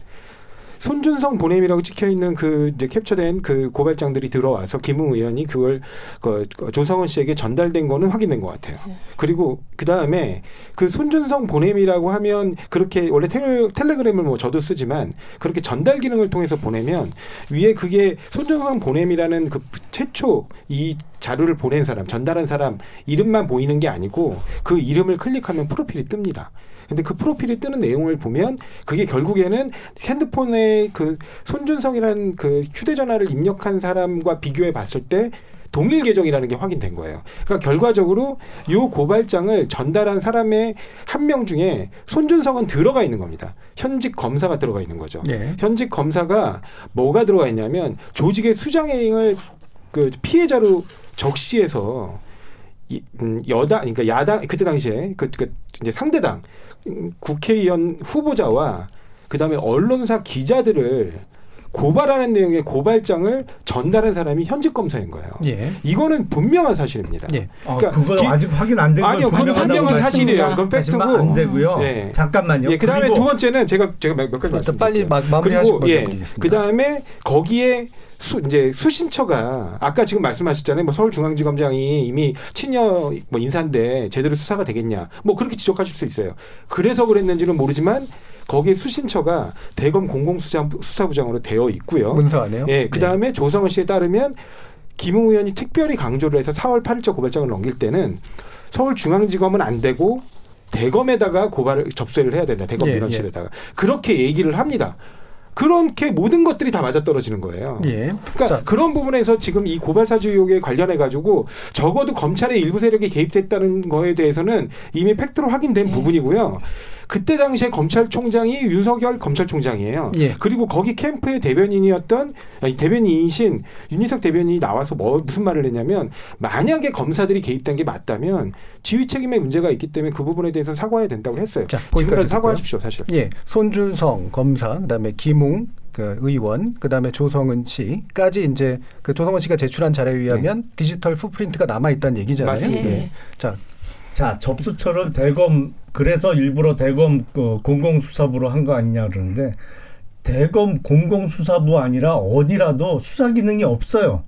손준성 보냄이라고 찍혀 있는 그 이제 캡처된 그 고발장들이 들어와서 김웅 의원이 그걸 그 조성은 씨에게 전달된 거는 확인된 것 같아요. 그리고 그 다음에 그 손준성 보냄이라고 하면 그렇게 원래 텔레, 텔레그램을 뭐 저도 쓰지만 그렇게 전달 기능을 통해서 보내면 위에 그게 손준성 보냄이라는 그 최초 이 자료를 보낸 사람, 전달한 사람 이름만 보이는 게 아니고 그 이름을 클릭하면 프로필이 뜹니다. 근데 그 프로필이 뜨는 내용을 보면 그게 결국에는 핸드폰에 그 손준성이라는 그 휴대전화를 입력한 사람과 비교해 봤을 때 동일 계정이라는 게 확인된 거예요. 그러니까 결과적으로 요 고발장을 전달한 사람의 한 명 중에 손준성은 들어가 있는 겁니다. 현직 검사가 들어가 있는 거죠. 예. 현직 검사가 뭐가 들어가 있냐면 조직의 수장행을 그 피해자로 적시해서 이, 음, 여당, 그러니까 야당 그때 당시에 그, 그 이제 상대당 음, 국회의원 후보자와 그 다음에 언론사 기자들을 고발하는 내용의 고발장을 전달한 사람이 현직 검사인 거예요. 예. 이거는 분명한 사실입니다. 예. 아, 그건 기- 아직 확인 안된건 아니요, 그건 분명한 사실이에요. 그건 팩트고. 안 되고요. 예. 잠깐만요. 예, 그다음에 두 번째는 제가 제가 몇, 몇 가지 말씀드릴게요. 빨리 마- 마무리하시고 그리고 예. 그다음에 거기에 수, 이제 수신처가 아까 지금 말씀하셨잖아요. 뭐 서울중앙지검장이 이미 친여 뭐 인사인데 제대로 수사가 되겠냐. 뭐 그렇게 지적하실 수 있어요. 그래서 그랬는지는 모르지만 거기에 수신처가 대검 공공수사부장으로 되어 있고요. 문서 안에요? 예, 그 다음에 조성은 씨에 따르면 김웅 의원이 특별히 강조를 해서 4월 8일자 고발장을 넘길 때는 서울중앙지검은 안 되고 대검에다가 고발을 접수를 해야 된다. 대검 예, 민원실에다가 그렇게 얘기를 합니다. 그렇게 모든 것들이 다 맞아 떨어지는 거예요. 예. 그러니까 그런 부분에서 지금 이 고발 사주 의혹에 관련해 가지고 적어도 검찰의 일부 세력이 개입됐다는 거에 대해서는 이미 팩트로 확인된 부분이고요. 그때 당시에 검찰총장이 윤석열 검찰총장이에요. 예. 그리고 거기 캠프의 대변인이었던 아니, 대변인이신 윤희석 대변인이 나와서 뭐 무슨 말을 했냐면 만약에 검사들이 개입된 게 맞다면 지휘 책임에 문제가 있기 때문에 그 부분에 대해서 사과해야 된다고 했어요. 거기까지 지금까지. 사과하십시오, 사실. 예, 손준성 검사, 그다음에 김웅 그 의원, 그다음에 조성은 씨까지 이제 그 조성은 씨가 제출한 자료에 의하면 디지털 풋프린트가 남아 있다는 얘기잖아요. 맞습니다. 네. 자, 자 접수처를 대검 그래서 일부러 대검 그 공공수사부로 한 거 아니냐 그러는데 대검 공공수사부 아니라 어디라도 수사 기능이 없어요.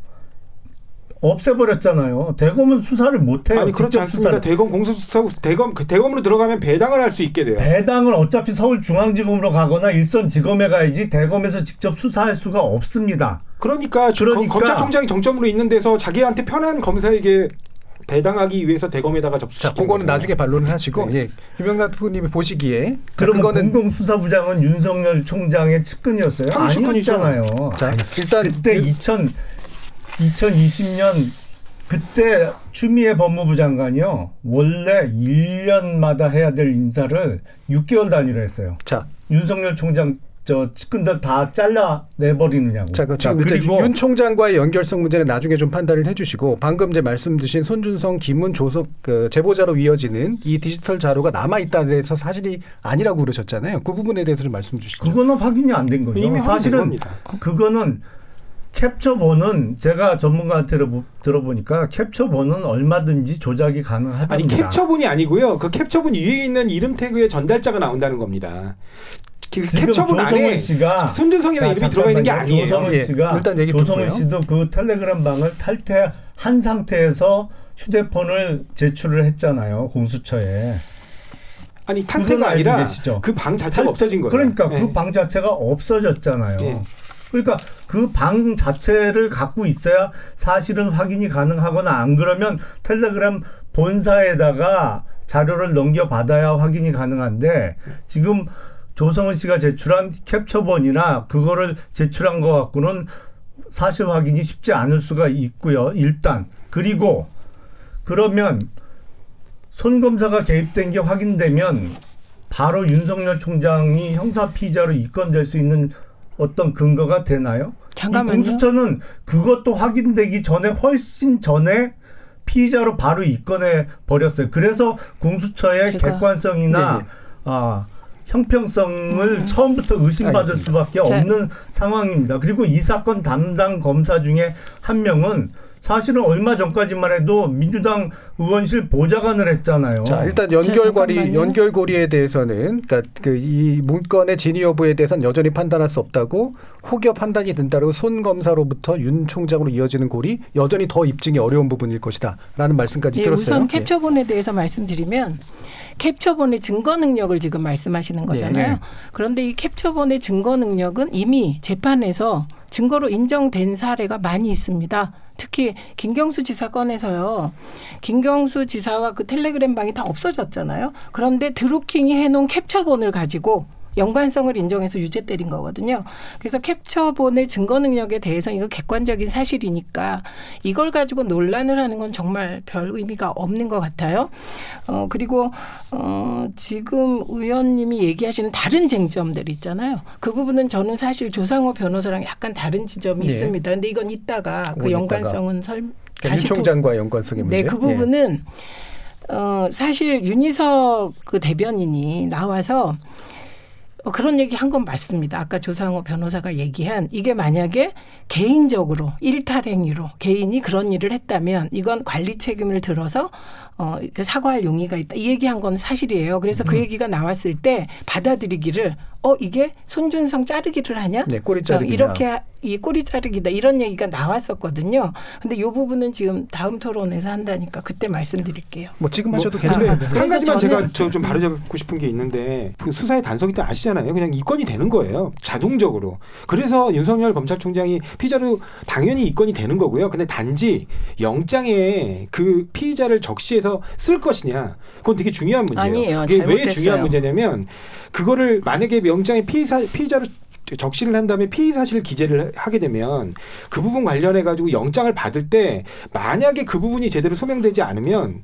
없애버렸잖아요. 대검은 수사를 못해요. 아니 그렇지 않습니다. 수사를. 대검 공수수사부 대검 그 대검으로 들어가면 배당을 할 수 있게 돼요. 배당은 어차피 서울중앙지검으로 가거나 일선지검에 가야지 대검에서 직접 수사할 수가 없습니다. 그러니까, 주- 그러니까 검찰총장이 정점으로 있는 데서 자기한테 편한 검사에게 배당하기 위해서 대검에다가 자, 접수시킨 그거는 거죠. 나중에 반론을 하시고 예. 김영남 후보님이 보시기에 자, 그러면 그거는 공공수사부장은 윤석열 총장의 측근이었어요? 아니었잖아요. 자, 일단 그때 2000 2020년 그때 추미애 법무부 장관이요 원래 1년마다 해야 될 인사를 6개월 단위로 했어요. 자, 윤석열 총장 저 측근들 다 잘라 내버리느냐고. 자, 그 지금 일단 윤 총장과의 연결성 문제는 나중에 좀 판단을 해주시고 방금 이제 말씀 드신 손준성, 김문, 조석 그 제보자로 이어지는 이 디지털 자료가 남아 있다에 대해서 사실이 아니라고 그러셨잖아요. 그 부분에 대해서 좀 말씀 주시죠. 그거는 확인이 안 된 거죠. 이미 사실은. 그거는 캡처본은 제가 전문가한테 들어보- 들어보니까 캡처본은 얼마든지 조작이 가능하답니다. 아니 캡처본이 아니고요. 그 캡처본 위에 있는 이름 태그에 전달자가 나온다는 겁니다. 캡처본 안에 씨가 손준성이라는 자, 이름이 들어가 있는 게. 아니에요. 조성은 예. 씨가 일단 얘기 조성은. 씨도 그 텔레그램 방을 탈퇴한 상태에서 휴대폰을 제출을 했잖아요 공수처에. 아니 탈퇴가 아니라? 그 방 자체가 탈- 없어진 거예요. 그러니까 예. 그방 자체가 없어졌잖아요. 예. 그러니까 그 방 자체를 갖고 있어야 사실은 확인이 가능하거나 안 그러면 텔레그램 본사에다가 자료를 넘겨 받아야 확인이 가능한데 지금 조성은 씨가 제출한 캡처본이나 그거를 제출한 것 갖고는 사실 확인이 쉽지 않을 수가 있고요. 일단 그리고 그러면 손 검사가 개입된 게 확인되면 바로 윤석열 총장이 형사 피의자로 입건될 수 있는 어떤 근거가 되나요? 잠깐만요. 이 공수처는 그것도 확인되기 전에 훨씬 전에 피의자로 바로 입건해 버렸어요. 그래서 공수처의 제가- 객관성이나 네네. 아, 형평성을 처음부터 의심받을 알겠습니다. 수밖에 자- 없는 상황입니다. 그리고 이 사건 담당 검사 중에 한 명은 사실은 얼마 전까지만 해도 민주당 의원실 보좌관을 했잖아요. 자, 일단 연결고리. 연결고리에 대해서는 그러니까 그 이 문건의 진위 여부에 대해서는 여전히 판단할 수 없다고 혹여 판단이 된다고 손 검사로부터 윤 총장으로 이어지는 골이 여전히 더 입증이 어려운 부분일 것이다라는 말씀까지 예, 들었어요. 우선 캡처본에 대해서 말씀드리면 캡처본의 증거 능력을 지금 말씀하시는 거잖아요. 네. 그런데 이 캡처본의 증거 능력은 이미 재판에서 증거로 인정된 사례가 많이 있습니다. 특히 김경수 지사 건에서요. 김경수 지사와 그 텔레그램 방이 다 없어졌잖아요. 그런데 드루킹이 해놓은 캡처본을 가지고 연관성을 인정해서 유죄 때린 거거든요. 그래서 캡처본의 증거 능력에 대해서 이거 객관적인 사실이니까 이걸 가지고 논란을 하는 건 정말 별 의미가 없는 것 같아요. 어 그리고 어 지금 의원님이 얘기하시는 다른 쟁점들 있잖아요. 그 부분은 저는 사실 조상호 변호사랑 약간 다른 지점이 예. 있습니다. 근데 이건 이따가 그 연관성은 설 그러니까 윤 또- 총장과 연관성의 문제. 네, 그 부분은 어 사실 윤희석 그 대변인이 나와서 어, 그런 얘기 한 건 맞습니다. 아까 조상호 변호사가 얘기한 이게 만약에 개인적으로 일탈 행위로 개인이 그런 일을 했다면 이건 관리 책임을 들어서 어, 그 사과할 용의가 있다. 이 얘기한 건 사실이에요. 그래서 음. 그 얘기가 나왔을 때 받아들이기를 어 이게 손준성 자르기를 하냐? 네, 꼬리 어, 자르기냐. 이렇게 하- 이 꼬리 자르기다 이런 얘기가 나왔었거든요. 근데 이 부분은 지금 다음 토론에서 한다니까 그때 말씀드릴게요. 뭐 지금 하셔도 근데 괜찮아요. 한 가지만 제가 저 좀 바로잡고 싶은 게 있는데 그 수사의 단속이 때 아시잖아요. 그냥 이건이 되는 거예요. 자동적으로. 그래서 윤석열 검찰총장이 피의자로 당연히 이건이 되는 거고요. 근데 단지 영장에 그 피의자를 적시해서 쓸 것이냐 그건 되게 중요한 문제예요. 아니에요. 그게 왜 잘못됐어요. 중요한 문제냐면 그거를 만약에 영장에 피의사 피의자로 적시를 한 다음에 피의 사실을 기재를 하게 되면 그 부분 관련해 가지고 영장을 받을 때 만약에 그 부분이 제대로 소명되지 않으면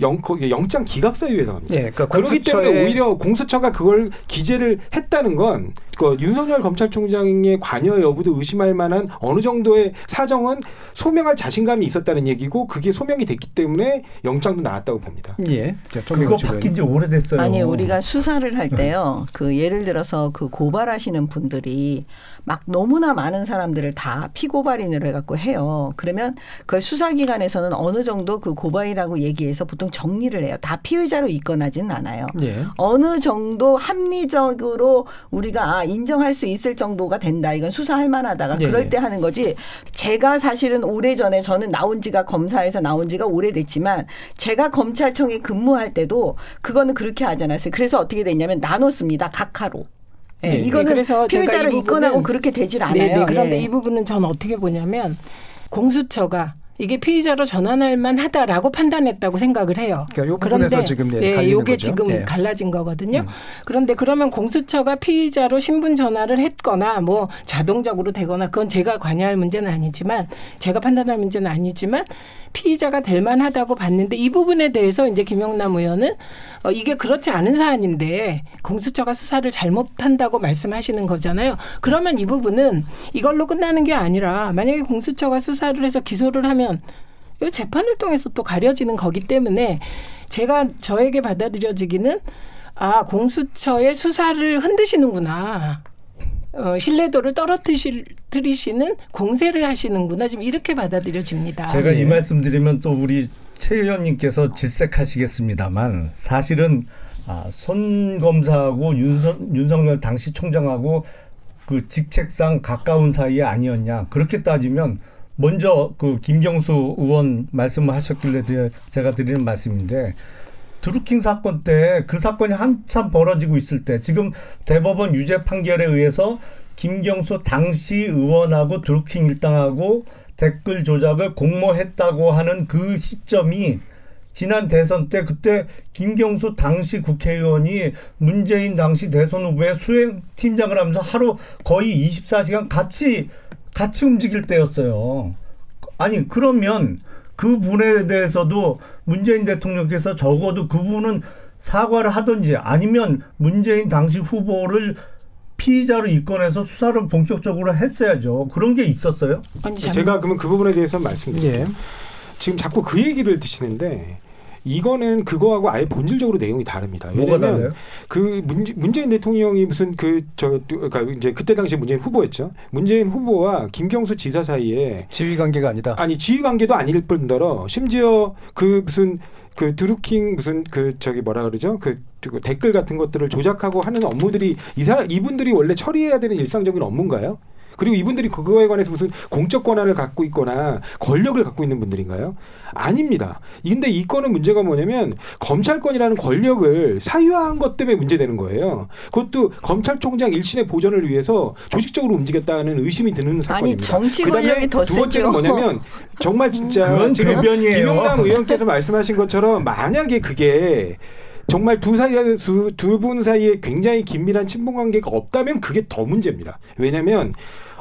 영, 영장 기각 사유에 해당합니다. 예, 그러니까 그렇기 때문에 오히려 공수처가 그걸 기재를 했다는 건 그 윤석열 검찰총장의 관여 여부도 의심할 만한 어느 정도의 사정은 소명할 자신감이 있었다는 얘기고 그게 소명이 됐기 때문에 영장도 나왔다고 봅니다. 예. 자, 그거 바뀐 지 오래됐어요. 아니 우리가 수사를 할 때요. 그 예를 들어서 그 고발하시는 분들이 막 너무나 많은 사람들을 다 피고발인으로 해갖고 해요. 그러면 그걸 수사기관에서는 어느 정도 그 고발이라고 얘기해서 보통 정리를 해요. 다 피의자로 입건하지는 않아요. 예. 어느 정도 합리적으로 우리가 아, 인정할 수 있을 정도가 된다. 이건 수사할 만하다가 예, 그럴 예. 때 하는 거지. 제가 사실은 오래 전에 저는 나온 지가 검사에서 나온 지가 오래됐지만 제가 검찰청에 근무할 때도 그거는 그렇게 하지 않았어요. 그래서 어떻게 됐냐면 나눴습니다. 각하로. 예, 네, 이거는 그래서 이 입건하고 그렇게 되질 않아요. 네, 네. 그런데 예. 이 부분은 저는 어떻게 보냐면 공수처가 이게 피의자로 전환할 만하다라고 판단했다고 생각을 해요. 그러니까 요 부분에서 지금 네, 예, 갈리는 요게 거죠. 지금 예. 갈라진 거거든요. 그런데 그러면 공수처가 피의자로 신분 전환을 했거나 뭐 자동적으로 되거나 그건 제가 관여할 문제는 아니지만 제가 판단할 문제는 아니지만 피의자가 될 만하다고 봤는데 이 부분에 대해서 이제 김영남 의원은 어, 이게 그렇지 않은 사안인데 공수처가 수사를 잘못한다고 말씀하시는 거잖아요. 그러면 이 부분은 이걸로 끝나는 게 아니라 만약에 공수처가 수사를 해서 기소를 하면 이 재판을 통해서 또 가려지는 거기 때문에 제가 저에게 받아들여지기는 아 공수처의 수사를 흔드시는구나. 어, 신뢰도를 떨어뜨리시는 공세를 하시는구나 지금 이렇게 받아들여집니다. 제가 네. 이 말씀 드리면 또 우리 최 의원님께서 질색하시겠습니다만 사실은 아, 손 검사하고 윤석, 윤석열 당시 총장하고 그 직책상 가까운 사이 아니었냐 그렇게 따지면 먼저 그 김경수 의원 말씀을 하셨길래 드- 제가 드리는 말씀인데 드루킹 사건 때 그 사건이 한참 벌어지고 있을 때 지금 대법원 유죄 판결에 의해서 김경수 당시 의원하고 드루킹 일당하고 댓글 조작을 공모했다고 하는 그 시점이 지난 대선 때 그때 김경수 당시 국회의원이 문재인 당시 대선 후보의 수행 팀장을 하면서 하루 거의 24시간 같이 같이 움직일 때였어요. 아니 그러면 그 분에 대해서도 문재인 대통령께서 적어도 그분은 사과를 하든지 아니면 문재인 당시 후보를 피의자로 입건해서 수사를 본격적으로 했어야죠. 그런 게 있었어요? 아니, 잘- 제가 그러면 그 부분에 대해서 말씀드릴게요. 예. 지금 자꾸 그 얘기를 드시는데 이거는 그거하고 아예 본질적으로 내용이 다릅니다. 왜냐면 그 문, 문재인 대통령이 무슨 그저 그러니까 이제 그때 당시 문재인 후보였죠. 문재인 후보와 김경수 지사 사이에 지휘 관계가 아니다. 아니 지휘 관계도 아닐 뿐더러 심지어 그 무슨 그 드루킹 무슨 그 저기 뭐라 그러죠 그, 그 댓글 같은 것들을 조작하고 하는 업무들이 이 사람 이분들이 원래 처리해야 되는 일상적인 업무인가요? 그리고 이분들이 그거에 관해서 무슨 공적 권한을 갖고 있거나 권력을 갖고 있는 분들인가요? 아닙니다. 근데 이 건은 문제가 뭐냐면 검찰권이라는 권력을 사유화한 것 때문에 문제되는 거예요. 그것도 검찰총장 일신의 보전을 위해서 조직적으로 움직였다는 의심이 드는 사건입니다. 정치 그다음에 권력이 더두 번째는. 뭐냐면 정말 진짜 지금 궤변이에요. 김용남 의원께서 말씀하신 것처럼 만약에 그게 정말 두 사이 두분 사이에 굉장히 긴밀한 친분 관계가 없다면 그게 더 문제입니다. 왜냐하면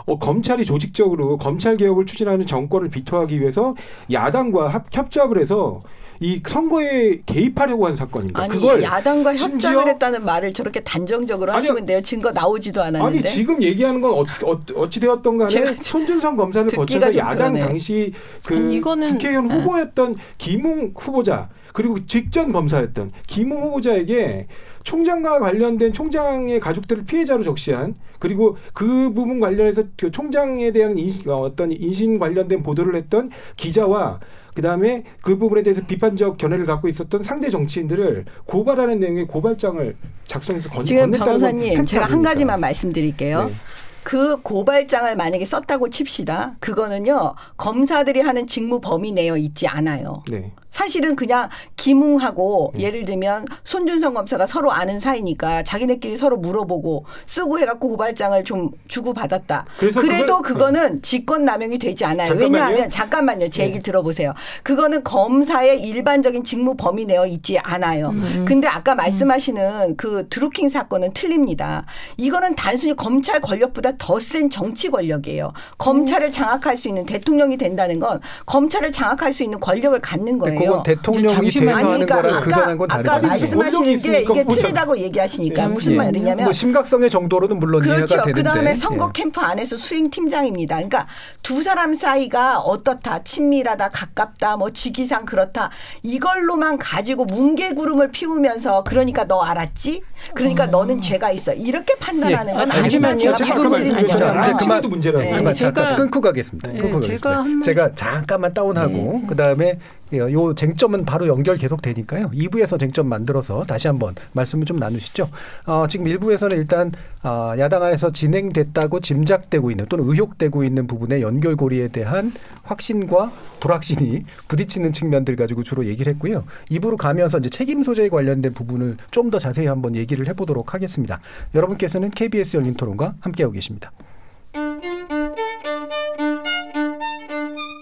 어, 검찰이 조직적으로 검찰 개혁을 추진하는 정권을 비토하기 위해서 야당과 합, 협작을 해서 이 선거에 개입하려고 한 사건입니다. 아니 그걸 야당과 심지어 협작을 했다는 말을 저렇게 단정적으로 아니요. 하시면 돼요. 증거 나오지도 않았는데. 아니 지금 얘기하는 건 어찌, 어, 되었던 간에 손준성 검사를 거쳐서 좀 야당 그러네. 당시 그 아니, 이거는- 국회의원 네. 후보였던 김웅 후보자 그리고 직전 검사였던 김웅 후보자에게 총장과 관련된 총장의 가족들을 피해자로 적시한 그리고 그 부분 관련해서 그 총장에 대한 인신, 어, 어떤 인신 관련된 보도를 했던 기자와 그다음에 그 부분에 대해서 비판적 견해를 갖고 있었던 상대 정치인들을 고발하는 내용의 고발장을 작성해서 건, 지금 변호사님 제가 한? 가지만 말씀드릴게요. 네. 그 고발장을 만약에 썼다고 칩시다. 그거는요 검사들이 하는 직무 범위 내에 있지 않아요. 네. 사실은 그냥 기뭉하고 예를 들면 손준성 검사가 서로 아는 사이니까 자기네끼리 서로 물어보고 쓰고 해갖고 고발장을 좀 주고 받았다. 그래서 그래도 그걸- 그거는 직권 남용이 되지 않아요. 잠깐만요. 왜냐하면 잠깐만요. 제 얘기를 들어보세요. 그거는 검사의 일반적인 직무 범위 내에 있지 않아요. 근데 아까 말씀하시는 그 드루킹 사건은 틀립니다. 이거는 단순히 검찰 권력보다 더 센 정치 권력이에요. 검찰을 장악할 수 있는 대통령이 된다는 건 검찰을 장악할 수 있는 권력을 갖는 거예요. 그건 대통령이. 돼서 하는 거랑 그 전한 건 아까 다르잖아요. 말씀하시는 권력이 게 이게. 틀리다고 얘기하시니까 무슨 예. 말이냐면 뭐 심각성의 정도로는 물론 이해가 그렇죠. 되는데. 그 다음에 선거 예. 캠프 안에서 수행 팀장입니다. 그러니까 두 사람 사이가 어떻다, 친밀하다, 가깝다, 뭐 직위상 그렇다 이걸로만 가지고 뭉게구름을 피우면서 그러니까 너 알았지? 그러니까 너는 죄가 있어. 이렇게 판단하는 예. 건 아, 잠시만요. 자, 것처럼. 이제 그만 도 문제라고. 네. 그만 제가- 잠깐 끊고 가겠습니다. 네, 끊고 제가 가겠습니다. 제가 잠깐만 다운하고 그다음에 요 쟁점은 바로 연결 계속 되니까요. 2부에서 쟁점 만들어서 다시 한번 말씀을 좀 나누시죠. 어, 지금 1부에서는 일단 어, 야당 안에서 진행됐다고 짐작되고 있는 또는 의혹되고 있는 부분의 연결고리에 대한 확신과 불확신이 부딪히는 측면들 가지고 주로 얘기를 했고요. 2부로 가면서 이제 책임 소재에 관련된 부분을 좀 더 자세히 한번 얘기를 해보도록 하겠습니다. 여러분께서는 KBS 열린 토론과 함께하고 계십니다.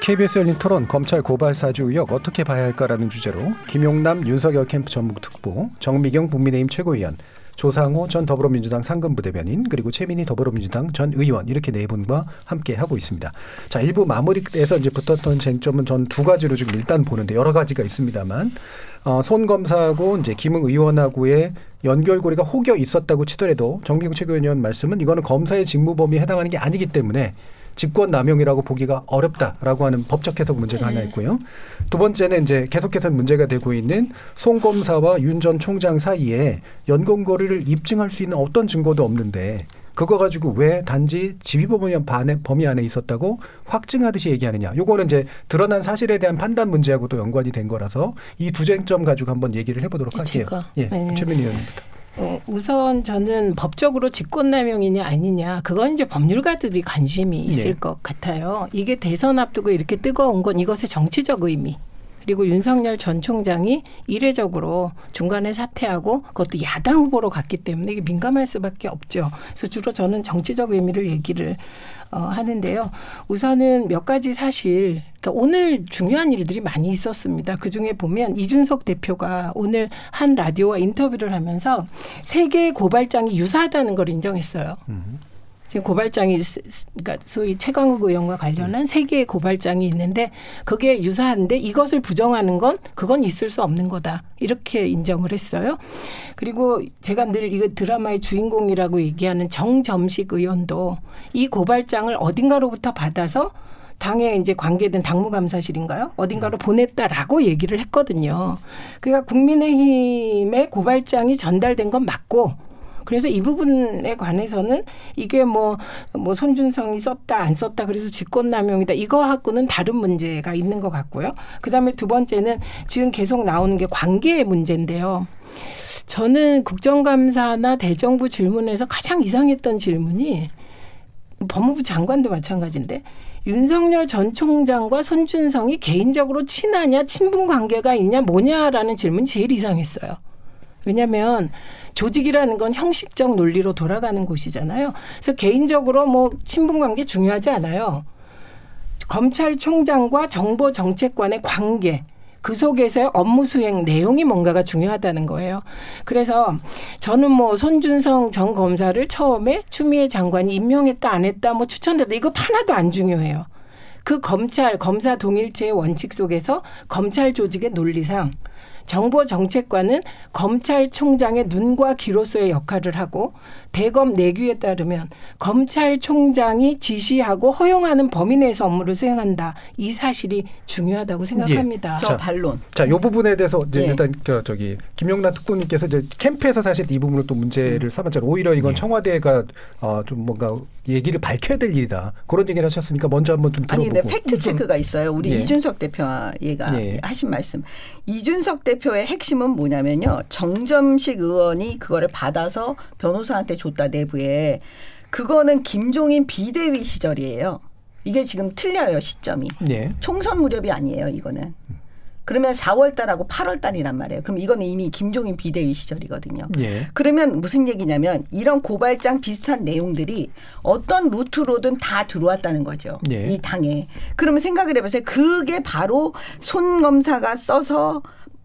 KBS 열린 토론 검찰 고발 사주 의혹 어떻게 봐야 할까라는 주제로 김용남 윤석열 캠프 전북 특보 정미경 국민의힘 최고위원 조상호 전 더불어민주당 상근부 대변인 그리고 최민희 더불어민주당 전 의원 이렇게 네 분과 함께 하고 있습니다. 자 일부 마무리에서 이제 붙었던 쟁점은 전 두 가지로 지금 일단 보는데 여러 가지가 있습니다만 어, 손 검사하고 이제 김웅 의원하고의 연결고리가 혹여 있었다고 치더라도 정미국 최고위원 말씀은 이거는 검사의 직무 범위에 해당하는 게 아니기 때문에 직권 남용이라고 보기가 어렵다라고 하는 법적 해석 문제가 하나 있고요. 두 번째는 이제 계속해서 문제가 되고 있는 송 검사와 윤 전 총장 사이에 연공거리를 입증할 수 있는 어떤 증거도 없는데 그거 가지고 왜 단지 지휘범위 안에, 범위 안에 있었다고 확증하듯이 얘기하느냐. 요거는 이제 드러난 사실에 대한 판단 문제하고도 연관이 된 거라서 이 두 쟁점 가지고 한번 얘기를 해보도록 할게요. 제가, 예, 네. 최민희 의원님부터. 어, 우선 저는 법적으로 직권남용이냐 아니냐 그건 이제 법률가들이 관심이 있을 네. 것 같아요. 이게 대선 앞두고 이렇게 뜨거운 건 이것의 정치적 의미. 그리고 윤석열 전 총장이 이례적으로 중간에 사퇴하고 그것도 야당 후보로 갔기 때문에 이게 민감할 수밖에 없죠. 그래서 주로 저는 정치적 의미를 얘기를 어, 하는데요. 우선은 몇 가지 사실, 그러니까 오늘 중요한 일들이 많이 있었습니다. 그 중에 보면 이준석 대표가 오늘 한 라디오와 인터뷰를 하면서 세계의 고발장이 유사하다는 걸 인정했어요. 지금 고발장이 그러니까 소위 최강욱 의원과 관련한 세 개의 고발장이 있는데 그게 유사한데 이것을 부정하는 건 그건 있을 수 없는 거다 이렇게 인정을 했어요. 그리고 제가 늘 이거 드라마의 주인공이라고 얘기하는 정점식 의원도 이 고발장을 어딘가로부터 받아서 당에 이제 관계된 당무감사실인가요? 어딘가로 보냈다라고 얘기를 했거든요. 그러니까 국민의힘의 고발장이 전달된 건 맞고 그래서 이 부분에 관해서는 이게 뭐, 뭐 손준성이 썼다, 안 썼다, 그래서 직권남용이다. 이거하고는 다른 문제가 있는 것 같고요. 그 다음에 두 번째는 지금 계속 나오는 게 관계의 문제인데요. 저는 국정감사나 대정부 질문에서 가장 이상했던 질문이 법무부 장관도 마찬가지인데 윤석열 전 총장과 손준성이 개인적으로 친하냐, 친분 관계가 있냐, 뭐냐라는 질문이 제일 이상했어요. 왜냐하면 조직이라는 건 형식적 논리로 돌아가는 곳이잖아요. 그래서 개인적으로 뭐 친분 관계 중요하지 않아요. 검찰총장과 정보 정책관의 관계 그 속에서의 업무 수행 내용이 뭔가가 중요하다는 거예요. 그래서 저는 뭐 손준성 전 검사를 처음에 추미애 장관이 임명했다 안 했다 뭐 추천했다 이것 하나도 안 중요해요. 그 검찰 검사 동일체의 원칙 속에서 검찰 조직의 논리상 정보 정책관은 검찰총장의 눈과 귀로서의 역할을 하고 대검 내규에 따르면 검찰총장이 지시하고 허용하는 범위 내에서 업무를 수행한다. 이 사실이 중요하다고 생각합니다. 저 반론. 자, 이 부분에 대해서 이제 예. 일단 저 저기 김용남 특보님께서 이제 캠프에서 사실 이 부분을 또 문제를 삼았잖아요. 오히려 이건 청와대가 어, 좀 뭔가 얘기를 밝혀야 될 일이다. 그런 얘기를 하셨으니까 먼저 한번 좀 들어보고. 아니 근데 팩트 체크가 있어요. 우리 예. 이준석 대표가 얘가 예. 하신 말씀. 이준석 대표의 핵심은 뭐냐면요. 정점식 의원이 그거를 받아서 변호사한테 줬다 내부에 그거는 김종인 비대위 시절이에요. 이게 지금 틀려요 시점이. 예. 총선 무렵이 아니에요 이거는. 그러면 4월 달하고 8월 달이란 말이에요. 그럼 이거는 이미 김종인 비대위 시절이거든요. 예. 그러면 무슨 얘기냐면 이런 고발장 비슷한 내용들이 어떤 루트로든 다 들어왔다는 거죠. 예. 이 당에. 그러면 생각을 해보세요. 그게 바로 손 검사가 써서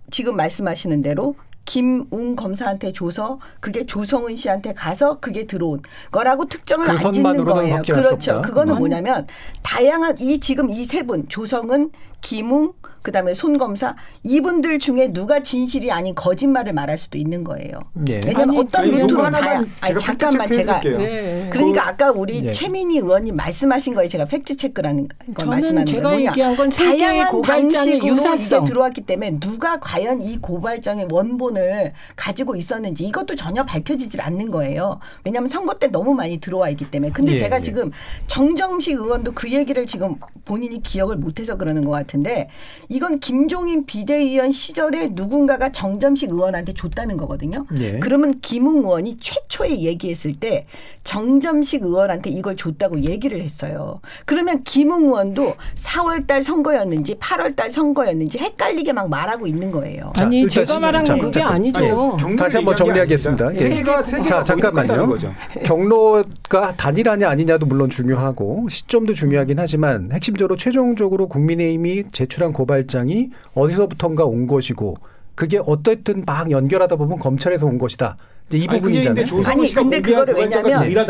지금 말씀하시는 대로 김웅 검사한테 줘서 그게 조성은 씨한테 가서 그게 들어온 거라고 특정을 그 안 짓는 거예요. 그렇죠. 그거는 음. 뭐냐면 다양한 이 지금 이 세 분 조성은 김웅 그다음에 손 검사 이분들 중에 누가 진실이 아닌 거짓말을 말할 수도 있는 거예요. 예. 왜냐하면 아니, 어떤 루트로 다야. 하나만 아니 제가 잠깐만 제가 체크해드릴게요. 네. 그러니까 아까 우리 예. 최민희 의원님 말씀하신 거에 제가 팩트 체크라는 걸 저는 말씀하는 제가 거예요. 뭐냐. 얘기한 개의 다양한 고발장의 방식으로 유사성. 이게 들어왔기 때문에 누가 과연 이 고발장의 원본을 가지고 있었는지 이것도 전혀 밝혀지질 않는 거예요. 왜냐하면 선거 때 너무 많이 들어와 있기 때문에. 근데 예, 제가 예. 지금 정정식 의원도 그 얘기를 지금 본인이 기억을 못해서 그러는 것 같 은데 이건 김종인 비대위원 시절에 누군가가 정점식 의원한테 줬다는 거거든요. 예. 그러면 김웅 의원이 최초에 얘기했을 때 정점식 의원한테 이걸 줬다고 얘기를 했어요. 그러면 김웅 의원도 4월 달 선거였는지 8월 달 선거였는지 헷갈리게 막 말하고 있는 거예요. 자, 아니 제가 시- 말한 자, 건 그게 자, 아니죠. 경로를 다시 한번 정리하겠습니다. 예. 세계가 세계가 자, 잠깐만요. 다른 거죠. 경로가 단일하냐 아니냐도 물론 중요하고 시점도 중요하긴 하지만 핵심적으로 최종적으로 국민의힘이 제출한 고발장이 어디서부턴가 온 것이고 그게 어쨌든 막 연결하다 보면 검찰에서 온 것이다. 이제 이 부분이잖아요. 아니, 근데 그거를 왜냐면.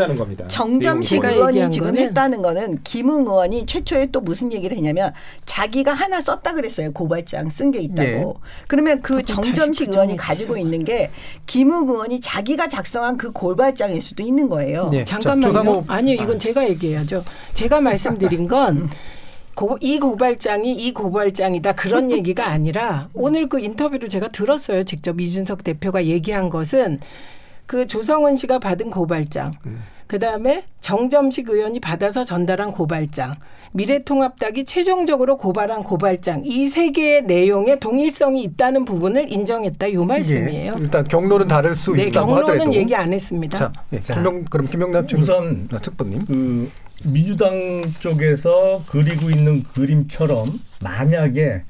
정점식 의원이 얘기한 지금 거는 했다는 거는 김웅 의원이 최초에 또 무슨 얘기를 했냐면 자기가 하나 썼다 그랬어요. 고발장 쓴 게 있다고. 예. 그러면 그 정점식 의원이 가지고 있는 게 김웅 의원이 자기가 작성한 그 고발장일 수도 있는 거예요. 예. 잠깐만요. 아니요, 이건 제가 얘기해야죠. 제가 말씀드린 건. 고, 이 고발장이 이 고발장이다 그런 얘기가 아니라 오늘 그 인터뷰를 제가 들었어요. 직접 이준석 대표가 얘기한 것은 그 조성은 씨가 받은 고발장, 그 다음에 정점식 의원이 받아서 전달한 고발장, 미래통합당이 최종적으로 고발한 고발장 이 세 개의 내용에 동일성이 있다는 부분을 인정했다 요 말씀이에요. 예. 일단 경로는 다를 수 네, 있다고 경로는 하더라도 얘기 안 했습니다. 자, 예. 자. 김용 그럼 김용남 측 우선 아, 특보님. 그 민주당 쪽에서 그리고 있는 그림처럼 만약에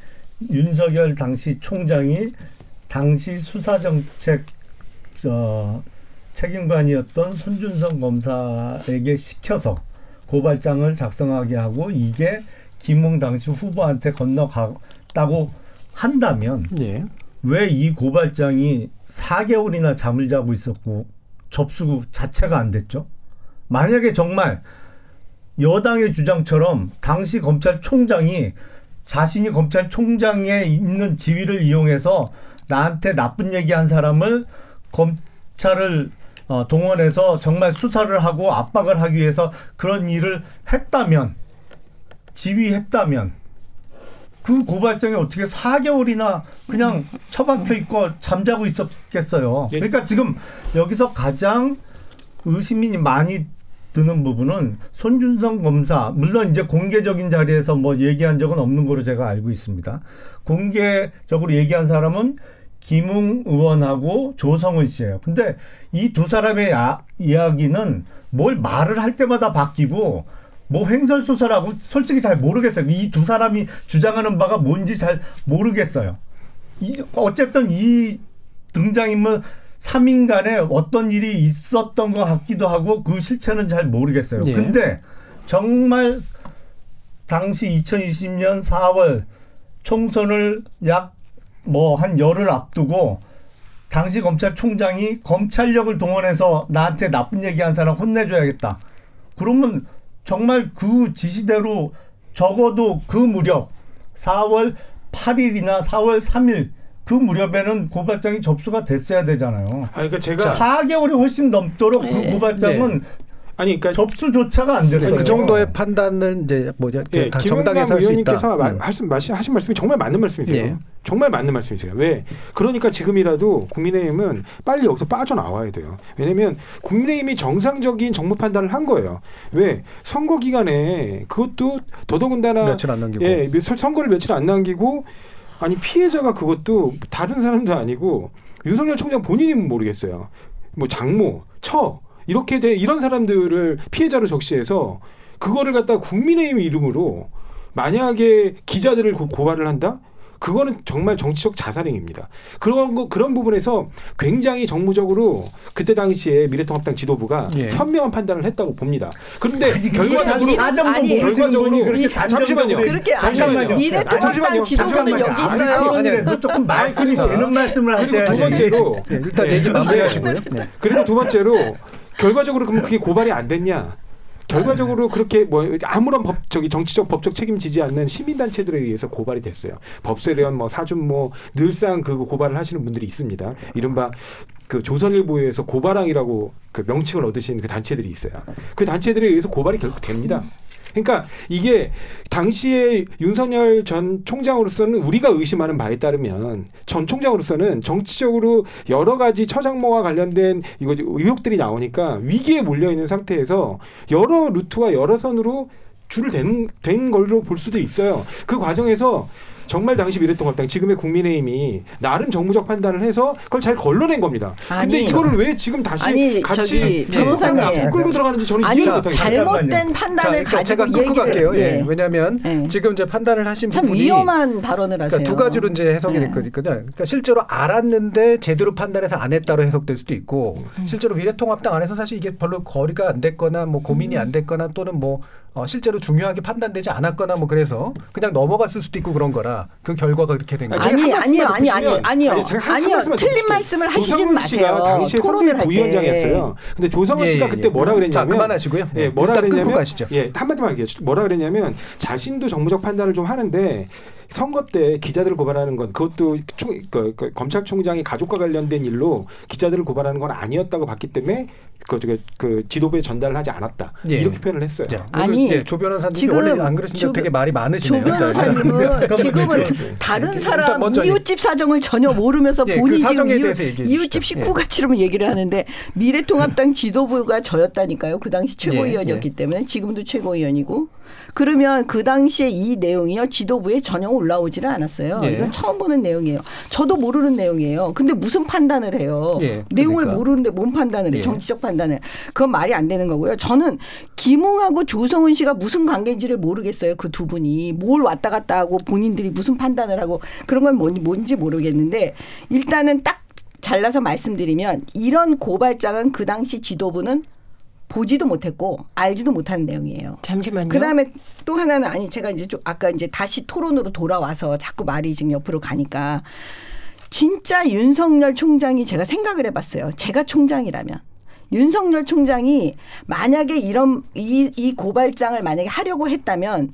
윤석열 당시 총장이 당시 수사정책 어, 책임관이었던 손준성 검사에게 시켜서 고발장을 작성하게 하고 이게 김웅 당시 후보한테 건너갔다고 한다면 예. 왜이 고발장이 4개월이나 잠을 자고 있었고 접수 자체가 안 됐죠? 만약에 정말 여당의 주장처럼 당시 검찰총장이 자신이 검찰총장에 있는 지위를 이용해서 나한테 나쁜 얘기한 사람을 검찰을 어, 동원해서 정말 수사를 하고 압박을 하기 위해서 그런 일을 했다면 지휘했다면 그 고발장이 어떻게 4개월이나 그냥 처박혀 있고 잠자고 있었겠어요. 그러니까 지금 여기서 가장 의심이 많이 드는 부분은 손준성 검사 물론 이제 공개적인 자리에서 뭐 얘기한 적은 없는 거로 제가 알고 있습니다. 공개적으로 얘기한 사람은 김웅 의원하고 조성은 씨예요. 근데 이 두 사람의 야, 이야기는 뭘 말을 할 때마다 바뀌고 뭐 횡설수설하고 솔직히 잘 모르겠어요. 이 두 사람이 주장하는 바가 뭔지 잘 모르겠어요. 이, 어쨌든 이 등장인물 3인간에 어떤 일이 있었던 것 같기도 하고 그 실체는 잘 모르겠어요. 예. 근데 정말 당시 2020년 4월 총선을 약 뭐 한 열흘 앞두고 당시 검찰총장이 검찰력을 동원해서 나한테 나쁜 얘기한 사람 혼내줘야겠다. 그러면 정말 그 지시대로 적어도 그 무렵 4월 8일이나 4월 3일 그 무렵에는 고발장이 접수가 됐어야 되잖아요. 아니, 그러니까 제가 4개월이 훨씬 넘도록 그 고발장은 아니 그러니까 접수조차가 안 됐어요. 그 정도의 판단은 이제 뭐죠? 예, 정당에서 할수 있다. 의원님께서 마- 음. 하신, 말씀- 하신 말씀이 정말 맞는 말씀이세요. 예. 정말 맞는 말씀이세요. 왜? 그러니까 지금이라도 국민의힘은 빨리 여기서 빠져나와야 돼요. 왜냐하면 국민의힘이 정상적인 정무 판단을 한 거예요. 왜? 선거 기간에 그것도 더더군다나 며칠 안 남기고. 예, 선- 선거를 며칠 안 남기고 아니 피해자가 그것도 다른 사람도 아니고 윤석열 총장 본인이면 모르겠어요. 뭐 장모, 처 이렇게 돼 이런 사람들을 피해자로 적시해서 그거를 갖다 국민의힘 이름으로 만약에 기자들을 고, 고발을 한다? 그거는 정말 정치적 자살행위입니다. 그런 거 그런 부분에서 굉장히 정무적으로 그때 당시에 미래통합당 지도부가 예. 현명한 판단을 했다고 봅니다. 그런데 아니, 결과적으로 아니, 분이 그렇게 잠시만요. 그렇게 아니, 잠시만요. 미래통합당 아, 잠시만요. 지도부는 잠시만요. 여기 아니, 있어요. 그거 아니, 조금 말씀이 자, 되는 말씀을 하셔야지. 두 번째로 예, 일단 네. 얘기 마무리하시고요. 네. 그리고 두 번째로 결과적으로 그럼 그게 고발이 안 됐냐? 결과적으로 그렇게 뭐 아무런 법 저기 정치적 법적 책임지지 않는 시민 단체들에 의해서 고발이 됐어요. 법세련 뭐 사준 뭐 늘상 그 고발을 하시는 분들이 있습니다. 이른바 그 조선일보에서 고발왕이라고 그 명칭을 얻으신 그 단체들이 있어요. 그 단체들에 의해서 고발이 결국 됩니다. 그러니까 이게 당시에 윤석열 전 총장으로서는 우리가 의심하는 바에 따르면 전 총장으로서는 정치적으로 여러 가지 처장모와 관련된 이거 의혹들이 나오니까 위기에 몰려 있는 상태에서 여러 루트와 여러 선으로 줄을 댄, 댄 걸로 볼 수도 있어요. 그 과정에서 정말 당시 미래통합당 지금의 국민의힘이 나름 정무적 판단을 해서 그걸 잘 걸러낸 겁니다. 근데 아니. 이거를 왜 지금 다시 아니, 같이 변호사님. 앞으로 끌고 들어가는지 저는 아니 이해를 못하겠어요. 잘못된 판단을 자, 가지고 제가 끊고 갈게요. 예. 예. 왜냐하면 예. 지금 이제 판단을 하신 참 부분이 위험한 발언을 하세요. 그러니까 두 가지로 이제 해석이 네. 됐거든요. 그러니까 실제로 알았는데 제대로 판단해서 안 했다로 해석될 수도 있고 음. 실제로 미래통합당 안에서 사실 이게 별로 거리가 안 됐거나 뭐 음. 고민이 안 됐거나 또는 뭐 어, 실제로 중요하게 판단되지 않았거나 뭐 그래서 그냥 넘어갔을 수도 있고 그런 거라 그 결과가 그렇게 된 거죠. 아니, 한 아니요, 아니, 더 아니, 아니요. 아니, 아니요. 틀린. 말씀을 하시지 조성은 씨가 마세요. 당시에 토론을 선대위 할 부위원장이었어요. 근데 조성은 예, 씨가 예, 그때 예. 뭐라 자, 그랬냐면 그만하시고요. 예, 뭐라 일단 끊고 그랬냐면 가시죠. 예, 한마디만 할게요. 뭐라 그랬냐면 자신도 정무적 판단을 좀 하는데 선거 때 기자들을 고발하는 건 그것도 총, 그, 그 검찰총장이 가족과 관련된 일로 기자들을 고발하는 건 아니었다고 봤기 때문에 그, 그, 그 지도부에 전달을 하지 않았다 예. 이렇게 표현을 했어요. 자, 아니, 예, 조 변호사님 지금 원래 안 그러신데 조- 되게 말이 많으시네요. 조 변호사님은. 지금은 네. 다른 일단 사람 이웃집 사정을 전혀 모르면서 예, 그 본인이 지금 사정에 이웃, 이웃집 주시죠. 식구가처럼 얘기를 하는데 미래통합당 지도부가 저였다니까요. 그 당시 최고위원이었기 예. 때문에 지금도 최고위원이고 그러면 그 당시에 이 내용이요 지도부에 전혀 올라오지를 않았어요. 예. 이건 처음 보는 내용이에요. 저도 모르는 내용이에요. 근데 무슨 판단을 해요? 예, 내용을 그러니까. 모르는데 뭔 판단을 해? 예. 정치적 판단 을. 그건 말이 안 되는 거고요. 저는 김웅하고 조성은 씨가 무슨 관계인지를 모르겠어요. 그 두 분이 뭘 왔다 갔다 하고 본인들이 무슨 판단을 하고 그런 건 뭔지, 뭔지 모르겠는데 일단은 딱 잘라서 말씀드리면 이런 고발장은 그 당시 지도부는 보지도 못했고 알지도 못하는 내용이에요. 잠시만요. 그다음에 또 하나는 아니 제가 이제 좀 아까 이제 다시 토론으로 돌아와서 자꾸 말이 지금 옆으로 가니까 진짜 윤석열 총장이 제가 생각을 해봤어요. 제가 총장이라면 윤석열 총장이 만약에 이런 이, 이 고발장을 만약에 하려고 했다면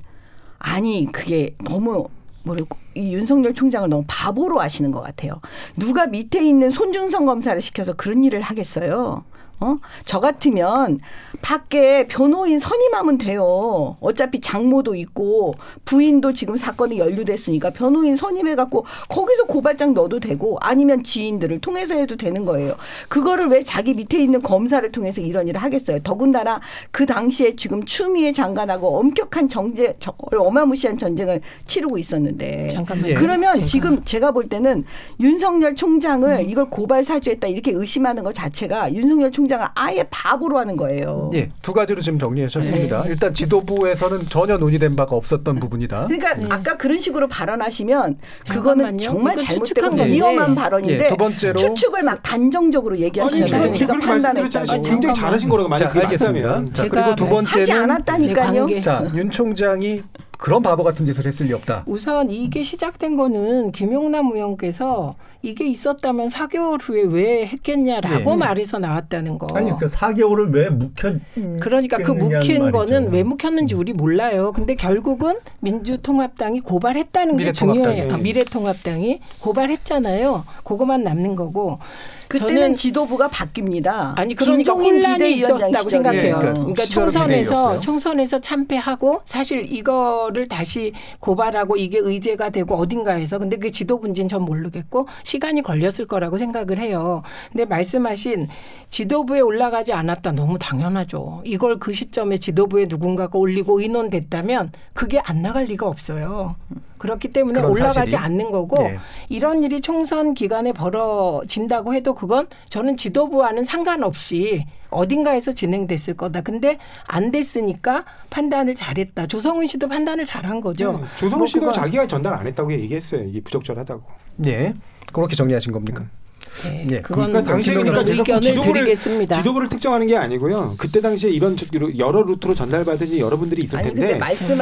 아니 그게 너무 뭐랄까 이 윤석열 총장을 너무 바보로 하시는 것 같아요. 누가 밑에 있는 손준성 검사를 시켜서 그런 일을 하겠어요. 어? 저 같으면 밖에 변호인 선임하면 돼요. 어차피 장모도 있고 부인도 지금 사건이 연루됐으니까 변호인 선임해갖고 거기서 고발장 넣어도 되고 아니면 지인들을 통해서 해도 되는 거예요. 그거를 왜 자기 밑에 있는 검사를 통해서 이런 일을 하겠어요. 더군다나 그 당시에 지금 추미애 장관하고 엄격한 정제, 저- 어마무시한 전쟁을 치르고 있었는데. 잠깐만요. 그러면 제가. 지금 제가 볼 때는 윤석열 총장을 이걸 고발 사주했다 이렇게 의심하는 것 자체가 윤석열 총장을 아예 바보로 하는 거예요. 예, 두 가지로 지금 정리하셨습니다. 일단 지도부에서는 전혀 논의된 바가 없었던 부분이다. 그러니까 아까 그런 식으로 발언하시면 그거는. 정말 추측한 건데. 위험한 발언인데 예, 두 번째로 추측을 막 단정적으로 얘기하시잖아요. 저는 그러니까 지금. 판단했다고. 굉장히 잘하신 거라고 만약 알겠습니다. 자, 제가 그리고 두 하지 하지 번째는 않았다니까요. 자, 윤 총장이 그런 바보 같은 짓을 했을 리 없다. 우선 이게 시작된 거는 김용남 의원께서 이게 있었다면 4개월 후에 왜 했겠냐라고 네. 말해서 나왔다는 거. 아니 그 4개월을 왜 묵혔? 그러니까 그 묵힌 거는 왜 묵혔는지 우리 몰라요. 근데 결국은 민주통합당이 고발했다는 게 미래통합당이. 중요해요. 아, 미래통합당이 고발했잖아요. 그거만 남는 거고. 그때는 지도부가 바뀝니다. 아니 그러니까 혼란이 있었다고. 생각해요. 예, 그러니까 그러니까 총선에서. 총선에서 참패하고 사실 이거를 다시 고발하고 이게 의제가 되고 어딘가에서 근데 그 지도부인지는 전 모르겠고 시간이 걸렸을 거라고 생각을 해요. 근데 말씀하신 지도부에 올라가지 않았다 너무 당연하죠. 이걸 그 시점에 지도부에 누군가가 올리고 의논됐다면 그게 안 나갈 리가 없어요. 그렇기 때문에 올라가지 사실이. 않는 거고 네. 이런 일이 총선 기간에 벌어진다고 해도 그건 저는 지도부와는 상관없이 어딘가에서 진행됐을 거다. 근데 안 됐으니까 판단을 잘했다. 조성은 씨도 판단을 잘한 거죠. 네, 조성훈 뭐 씨도 자기가 전달 안 했다고 얘기했어요. 이게 부적절하다고. 예, 그렇게 정리하신 겁니까? 네, 예. 그건 그러니까 당시에 그러니까 제가 지도부를 드리겠습니다. 지도부를 특정하는 게 아니고요. 그때 당시에 이런 저- 여러 루트로 전달받은 여러분들이 있을 텐데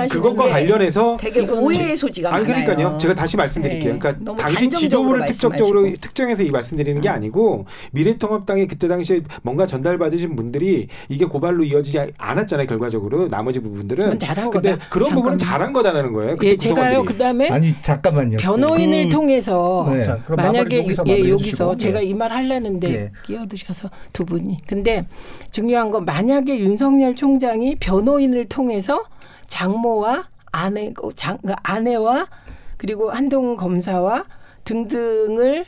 그것과 게 관련해서 되게 오해의 소지가 많아요. 그러니까요. 제가 다시 말씀드릴게요. 네. 그러니까 당시 지도부를 특정적으로. 특정해서 이 말씀드리는 게 아니고 미래통합당이 그때 당시에 뭔가 전달받으신 분들이 이게 고발로 이어지지 않았잖아요. 결과적으로 나머지 부분들은. 잘한 근데 거다. 그런 부분은 잠깐만. 잘한 거다라는 거예요. 그때 예, 제가요. 그다음에 아니 잠깐만요. 변호인을 그- 통해서 네. 자, 그럼 마무리 만약에 여기서 예, 여기서. 제가 예. 이말 하려는데 예. 끼어드셔서 두 분이 근데 중요한 건 만약에 윤석열 총장이 변호인을 통해서 장모와 아내 장그 아내와 그리고 한동 검사와 등등을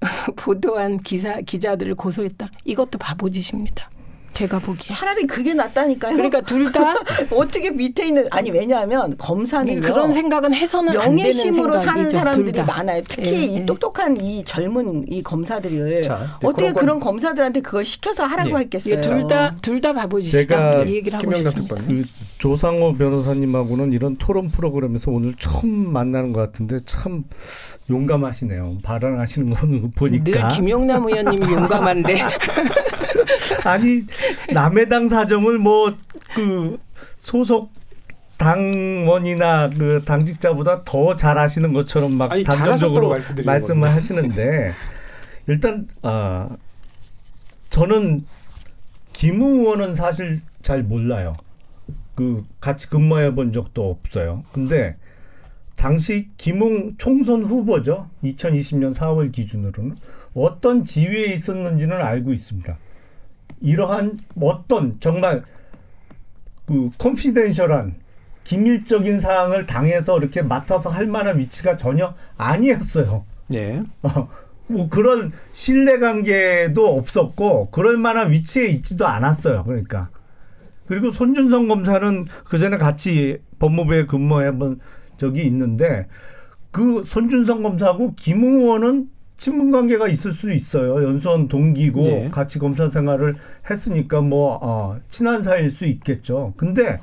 보도한 기사 기자들을 고소했다. 이것도 바보짓입니다. 제가 보기에. 차라리 그게 낫다니까요. 그러니까 둘 다 어떻게 밑에 있는 아니 왜냐하면 검사는 그런 생각은 해서는 안 되는 명예심으로 사는 생각이죠, 사람들이 둘 다. 많아요. 특히 예, 이 예. 똑똑한 이 젊은 이 검사들을 자, 네, 어떻게 그런 건- 그런 검사들한테 그걸 시켜서 하라고 예. 했겠어요. 둘다 둘 다. 제가 이 얘기를 하고 김영남 싶습니다. 그 조상호 변호사님하고는 이런 토론 프로그램에서 오늘 처음 만나는 것 같은데 참 용감하시네요. 발언하시는 거늘 보니까 김용남 의원님이 용감한데 아니 남의 당 사정을 뭐 그 소속 당원이나 그 당직자보다 더 잘하시는 것처럼 막 아니, 말씀드리는 말씀을. 하시는데 일단 아 저는 김웅 의원은 사실 잘 몰라요. 그 같이 근무해 본 적도 없어요. 근데 당시 김웅 총선 후보죠. 2020년 4월 기준으로는 어떤 지위에 있었는지는 알고 있습니다. 이러한 어떤 정말 그 컨피덴셜한 기밀적인 사항을 당해서 이렇게 맡아서 할 만한 위치가 전혀 아니었어요. 예. 어, 뭐 그런 신뢰 관계도 없었고 그럴 만한 위치에 있지도 않았어요. 그러니까 그리고 손준성 검사는 그 전에 같이 법무부에 근무해 본 적이 있는데 그 손준성 검사하고 김웅 의원은 친분 관계가 있을 수 있어요. 연수원 동기고 네. 같이 검사 생활을 했으니까 뭐 어, 친한 사이일 수 있겠죠. 근데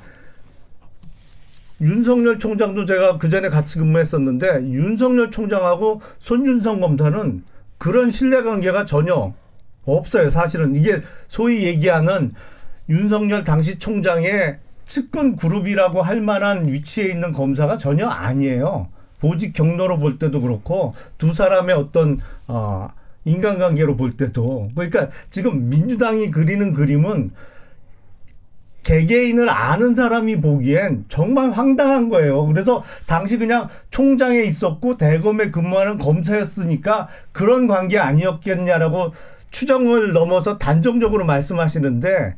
윤석열 총장도 제가 그 전에 같이 근무했었는데 윤석열 총장하고 손준성 검사는 그런 신뢰 관계가 전혀 없어요. 사실은 이게 소위 얘기하는 윤석열 당시 총장의 측근 그룹이라고 할 만한 위치에 있는 검사가 전혀 아니에요. 보직 경로로 볼 때도 그렇고 두 사람의 어떤 어 인간관계로 볼 때도 그러니까 지금 민주당이 그리는 그림은 개개인을 아는 사람이 보기엔 정말 황당한 거예요. 그래서 당시 그냥 총장에 있었고 대검에 근무하는 검사였으니까 그런 관계 아니었겠냐라고 추정을 넘어서 단정적으로 말씀하시는데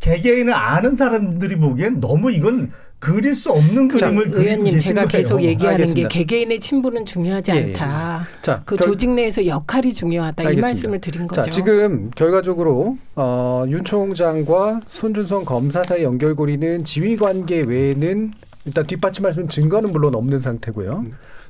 개개인을 아는 사람들이 보기엔 너무 이건 그릴 수 없는 자, 그림을 의원님 제가 거예요. 계속 얘기하는 알겠습니다. 게 개개인의 친분은 중요하지 예, 예. 않다. 자, 그 결- 조직 내에서 역할이 중요하다 이 알겠습니다. 말씀을 드린 거죠. 자, 지금 결과적으로 어, 윤 총장과 손준성 검사 사이 연결고리는 지휘 관계 외에는 일단 뒷받침할 수 있는 증거는 물론 없는 상태고요.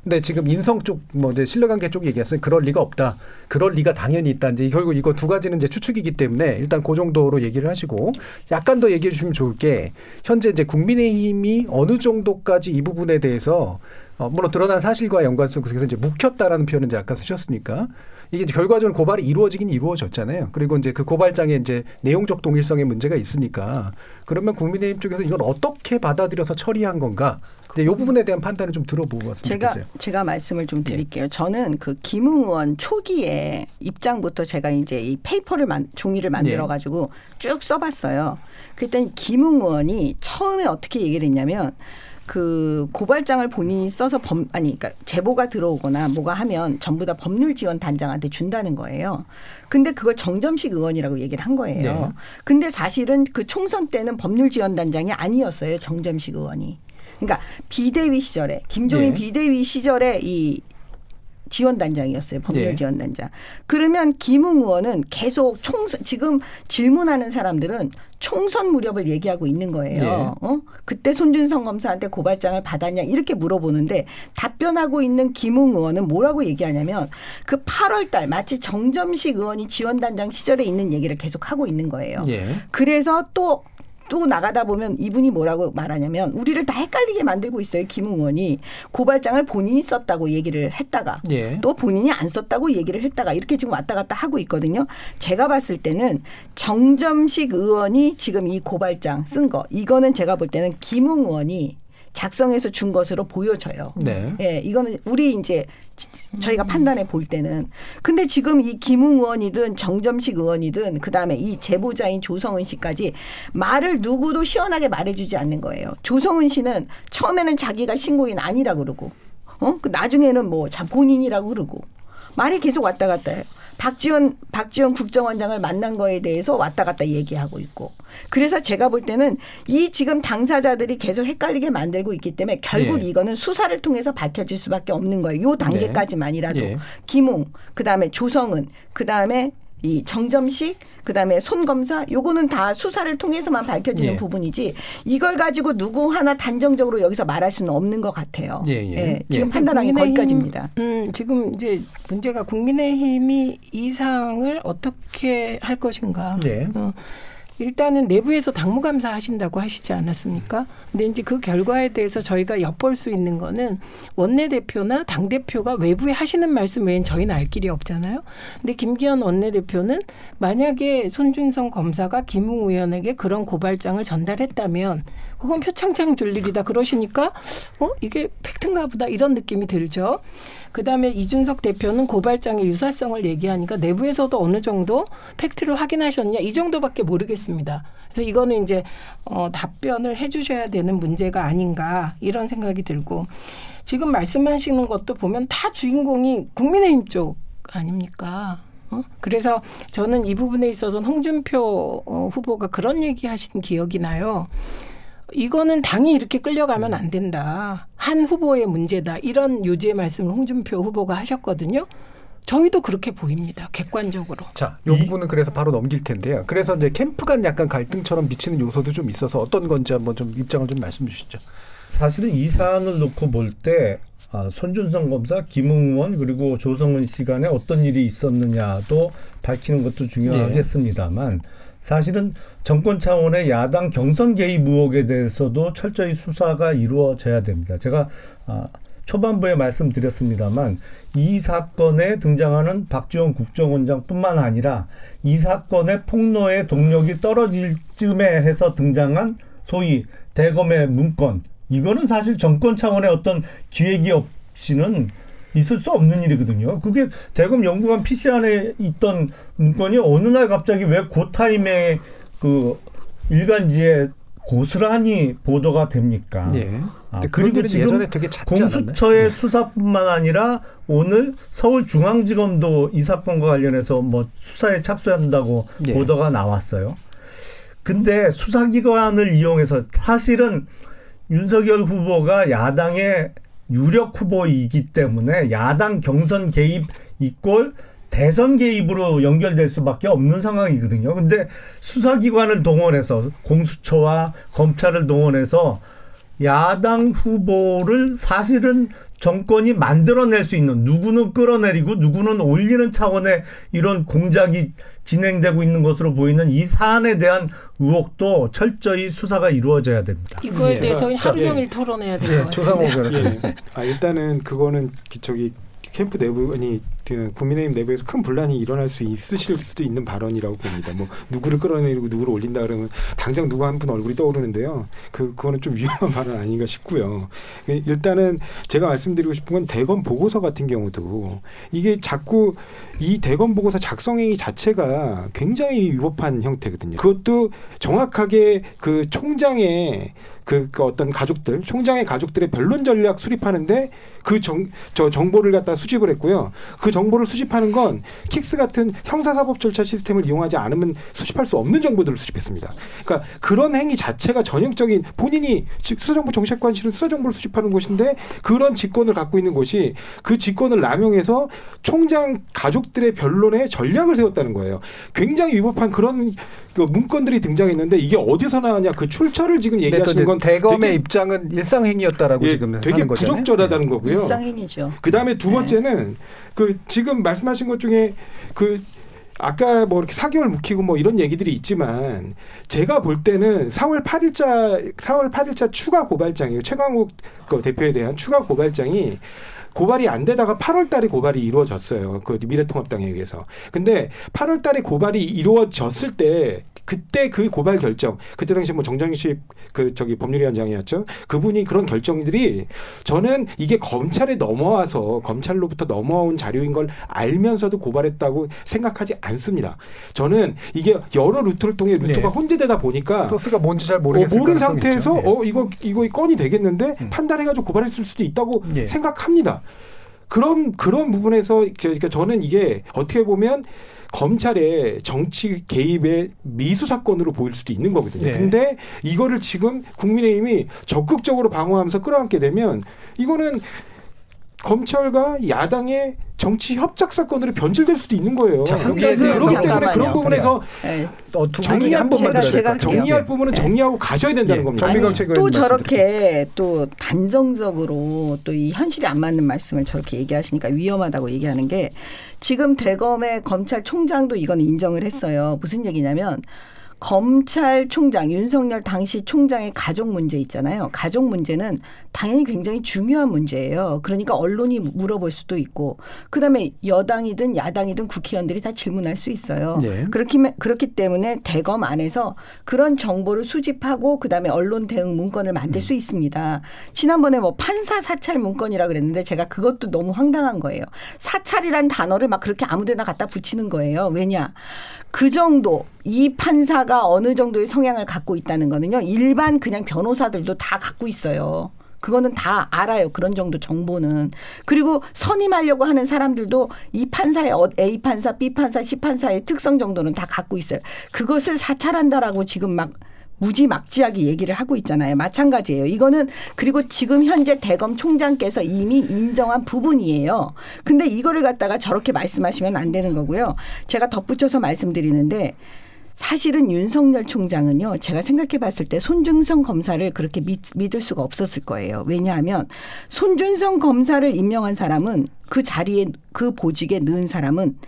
근데 지금 인성 쪽, 뭐, 이제 신뢰관계 쪽 얘기했어요. 그럴 리가 없다. 그럴 리가 당연히 있다. 이제 결국 이거 두 가지는 이제 추측이기 때문에 일단 그 정도로 얘기를 하시고 약간 더 얘기해 주시면 좋을 게 현재 이제 국민의힘이 어느 정도까지 이 부분에 대해서 어, 물론 드러난 사실과 연관성 그래서 이제 묵혔다라는 표현을 이제 아까 쓰셨으니까 이게 결과적으로 고발이 이루어지긴 이루어졌잖아요. 그리고 이제 그 고발장에 이제 내용적 동일성의 문제가 있으니까 그러면 국민의힘 쪽에서 이걸 어떻게 받아들여서 처리한 건가? 이제 이 부분에 대한 판단을 좀 들어보고 제가 좋겠어요. 제가 말씀을 좀 드릴게요. 저는 그 김웅 의원 초기에 입장부터 제가 이제 이 페이퍼를 만, 종이를 만들어 가지고 쭉 써봤어요. 그랬더니 김웅 의원이 처음에 어떻게 얘기를 했냐면 그 고발장을 본인이 써서 범 아니 그러니까 제보가 들어오거나 뭐가 하면 전부 다 법률 지원 단장한테 준다는 거예요. 근데 그걸 정점식 의원이라고 얘기를 한 거예요. 네. 근데 사실은 그 총선 때는 법률 지원 단장이 아니었어요. 정점식 의원이. 그러니까 비대위 시절에 김종인 네. 비대위 시절에 이 지원단장이었어요. 법률 네. 지원단장. 그러면 김웅 의원은 계속 총선 지금 질문하는 사람들은 총선 무렵을 얘기하고 있는 거예요. 네. 어? 그때 손준성 검사한테 고발장을 받았냐 이렇게 물어보는데 답변하고 있는 김웅 의원은 뭐라고 얘기하냐면 그 8월 달 마치 정점식 의원이 지원단장 시절에 있는 얘기를 계속 하고 있는 거예요. 예. 그래서 또 또 나가다 보면 이분이 뭐라고 말하냐면 우리를 다 헷갈리게 만들고 있어요. 김웅 의원이 고발장을 본인이 썼다고 얘기를 했다가 예. 또 본인이 안 썼다고 얘기를 했다가 이렇게 지금 왔다 갔다 하고 있거든요. 제가 봤을 때는 정점식 의원이 지금 이 고발장 쓴 거 이거는 제가 볼 때는 김웅 의원이 작성해서 준 것으로 보여져요. 네. 예, 이거는 우리 이제 지- 저희가 판단해 볼 때는 근데 지금 이 김웅 의원이든 정점식 의원이든 그다음에 이 제보자인 조성은 씨까지 말을 누구도 시원하게 말해 주지 않는 거예요. 조성은 씨는 처음에는 자기가 신고인 아니라 그러고 어? 그 나중에는 뭐자 본인이라고 그러고 말이 계속 왔다 갔다 해요. 박지원 박지원 국정원장을 만난 거에 대해서 왔다 갔다 얘기하고 있고 그래서 제가 볼 때는 이 지금 당사자들이 계속 헷갈리게 만들고 있기 때문에 결국 예. 이거는 수사를 통해서 밝혀질 수밖에 없는 거예요. 요 단계까지만이라도 예. 김웅 그다음에 조성은 그다음에 이 정점식 그다음에 손 검사 요거는 다 수사를 통해서만 밝혀지는 예. 부분이지 이걸 가지고 누구 하나 단정적으로 여기서 말할 수는 없는 것 같아요. 예, 예. 지금 예. 판단하기 국민의힘, 거기까지입니다. 음, 지금 이제 문제가 국민의힘이 이 사항을 어떻게 할 것인가. 네. 어, 일단은 내부에서 당무감사 하신다고 하시지 않았습니까? 근데 이제 그 결과에 대해서 저희가 엿볼 수 있는 거는 원내대표나 당대표가 외부에 하시는 말씀 외엔 저희는 알 길이 없잖아요. 근데 김기현 원내대표는 만약에 손준성 검사가 김웅 의원에게 그런 고발장을 전달했다면 그건 표창장 줄 일이다 그러시니까 어 이게 팩트인가 보다 이런 느낌이 들죠. 그다음에 이준석 대표는 고발장의 유사성을 얘기하니까 내부에서도 어느 정도 팩트를 확인하셨냐 이 정도밖에 모르겠습니다. 그래서 이거는 이제 어, 답변을 해주셔야 되는 문제가 아닌가 이런 생각이 들고 지금 말씀하시는 것도 보면 다 주인공이 국민의힘 쪽 아닙니까? 어? 그래서 저는 이 부분에 있어서 홍준표 어, 후보가 그런 얘기 하신 기억이 나요. 이거는 당이 이렇게 끌려가면 안 된다. 한 후보의 문제다. 이런 요지의 말씀을 홍준표 후보가 하셨거든요. 저희도 그렇게 보입니다. 객관적으로. 자, 이 부분은 그래서 바로 넘길 텐데요. 그래서 이제 캠프 간 약간 갈등처럼 미치는 요소도 좀 있어서 어떤 건지 한번 좀 입장을 좀 말씀 주시죠. 사실은 이 사안을 놓고 볼때 아, 손준성 검사, 김웅 의원 그리고 조성은 시간에 어떤 일이 있었느냐도 밝히는 것도 중요하겠습니다만 사실은 정권 차원의 야당 경선 개입 의혹에 대해서도 철저히 수사가 이루어져야 됩니다. 제가 아, 초반부에 말씀드렸습니다만 이 사건에 등장하는 박지원 국정원장뿐만 아니라 이 사건의 폭로의 동력이 떨어질 쯤에 해서 등장한 소위 대검의 문건 이거는 사실 정권 차원의 어떤 기획이 없이는 있을 수 없는 일이거든요. 그게 대검 연구관 PC 안에 있던 문건이 어느 날 갑자기 왜그 타임에 그 일간지에 고스란히 보도가 됩니까? 예. 아, 그리고 지금? 공수처의 수사뿐만 아니라 오늘 서울중앙지검도 이 사건과 관련해서 뭐 수사에 착수한다고 예. 보도가 나왔어요. 근데 수사기관을 이용해서 사실은 윤석열 후보가 야당의 유력 후보이기 때문에 야당 경선 개입 이꼴 대선 개입으로 연결될 수밖에 없는 상황이거든요. 근데 수사기관을 동원해서 공수처와 검찰을 동원해서 야당 후보를 사실은 정권이 만들어낼 수 있는 누구는 끌어내리고 누구는 올리는 차원의 이런 공작이 진행되고 있는 것으로 보이는 이 사안에 대한 의혹도 철저히 수사가 이루어져야 됩니다. 이거에 예. 대해서 자, 하루 예. 종일 토론해야 될 예. 조상호 변호사님. 예. 아 일단은 그거는 기- 저기 캠프 내부 아니 그 국민의힘 내부에서 큰 분란이 일어날 수 있으실 수도 있는 발언이라고 봅니다. 뭐 누구를 끌어내리고 누구를 올린다 그러면 당장 누구 한 분 얼굴이 떠오르는데요. 그 그거는 좀 위험한 발언 아닌가 싶고요. 예, 일단은 제가 말씀드리고 싶은 건 대검 보고서 같은 경우도 이게 자꾸 이 대검 보고서 작성행위 자체가 굉장히 위법한 형태거든요. 그것도 정확하게 그 총장의 그, 그 어떤 가족들, 총장의 가족들의 변론 전략 수립하는데 그 정, 저 정보를 갖다 수집을 했고요. 그 정보를 수집하는 건 킥스 같은 형사사법 절차 시스템을 이용하지 않으면 수집할 수 없는 정보들을 수집했습니다. 그러니까 그런 행위 자체가 전형적인 본인이 지- 수사정보 정책관실은 수사정보를 수집하는 곳인데 그런 직권을 갖고 있는 곳이 그 직권을 남용해서 총장 가족들의 변론에 전략을 세웠다는 거예요. 굉장히 위법한 그런 그 문건들이 등장했는데 이게 어디서 나왔냐 그 출처를 지금 네, 또 얘기하시는 건 대검의 입장은 일상행위였다라고 예, 지금 되게 하는 거잖아요. 부적절하다는 거고요. 일상행위죠. 그 다음에 두 번째는 그 지금 말씀하신 것 중에 그 아까 뭐 이렇게 4개월 묵히고 뭐 이런 얘기들이 있지만 제가 볼 때는 4월 8일자 4월 8일자 추가 고발장이에요. 최강욱 그 대표에 대한 추가 고발장이 고발이 안 되다가 8월 달에 고발이 이루어졌어요. 그 미래통합당에 의해서. 근데 8월 달에 고발이 이루어졌을 때 그때 그 고발 결정 그때 당시 뭐 정정식 그 저기 법률위원장이었죠. 그분이 그런 결정들이 저는 이게 검찰에 넘어와서 검찰로부터 넘어온 자료인 걸 알면서도 고발했다고 생각하지 않습니다. 저는 이게 여러 루트를 통해 루트가 네. 혼재되다 보니까 소스가 뭔지 잘 어, 모르겠을 모르는 가능성이 상태에서. 예. 어 이거 이거 건이 되겠는데 음. 판단해가지고 고발했을 수도 있다고 예. 생각합니다. 그런 그런 부분에서 그러니까 저는 이게 어떻게 보면 검찰의 정치 개입의 미수 사건으로 보일 수도 있는 거거든요. 네. 근데 이거를 지금 국민의힘이 적극적으로 방어하면서 끌어안게 되면 이거는 검찰과 야당의 정치 협작 사건으로 변질될 수도 있는 거예요. 자, 그러니까 그렇기 때문에 잠깐만요. 그런 부분에서 예. 어, 두 분이 한 아니, 번만 제가-. 정리할 예. 부분은 정리하고 가셔야 된다는 예. 겁니다. 아니, 또 말씀드릴게요. 저렇게 또 단정적으로 또 이 현실이 안 맞는 말씀을 저렇게 얘기하시니까 위험하다고 얘기하는 게 지금 대검의 검찰총장도 이건 인정을 했어요. 무슨 얘기냐면 검찰총장 윤석열 당시 총장의 가족 문제 있잖아요. 가족 문제는 당연히 굉장히 중요한 문제예요. 그러니까 언론이 물어볼 수도 있고 그다음에 여당이든 야당이든 국회의원들이 다 질문할 수 있어요. 네. 그렇기 그렇기 때문에 대검 안에서 그런 정보를 수집하고 그다음에 언론 대응 문건을 만들 수 있습니다. 지난번에 뭐 판사 사찰 문건이라 그랬는데 제가 그것도 너무 황당한 거예요. 사찰이란 단어를 막 그렇게 아무데나 갖다 붙이는 거예요. 왜냐? 그 정도 이 판사가 어느 정도의 성향을 갖고 있다는 거는요. 일반 그냥 변호사들도 다 갖고 있어요. 그거는 다 알아요. 그런 정도 정보는. 그리고 선임하려고 하는 사람들도 이 판사의 어- A 판사, B 판사, C 판사의 특성 정도는 다 갖고 있어요. 그것을 사찰한다라고 지금 막 무지막지하게 얘기를 하고 있잖아요. 마찬가지예요. 이거는 그리고 지금 현재 대검 총장께서 이미 인정한 부분이에요. 근데 이거를 갖다가 저렇게 말씀하시면 안 되는 거고요. 제가 덧붙여서 말씀드리는데 사실은 윤석열 총장은요, 제가 생각해 봤을 때 손준성 검사를 그렇게 믿, 믿을 수가 없었을 거예요. 왜냐하면 손준성 검사를 임명한 사람은 그 자리에 그 보직에 넣은 사람은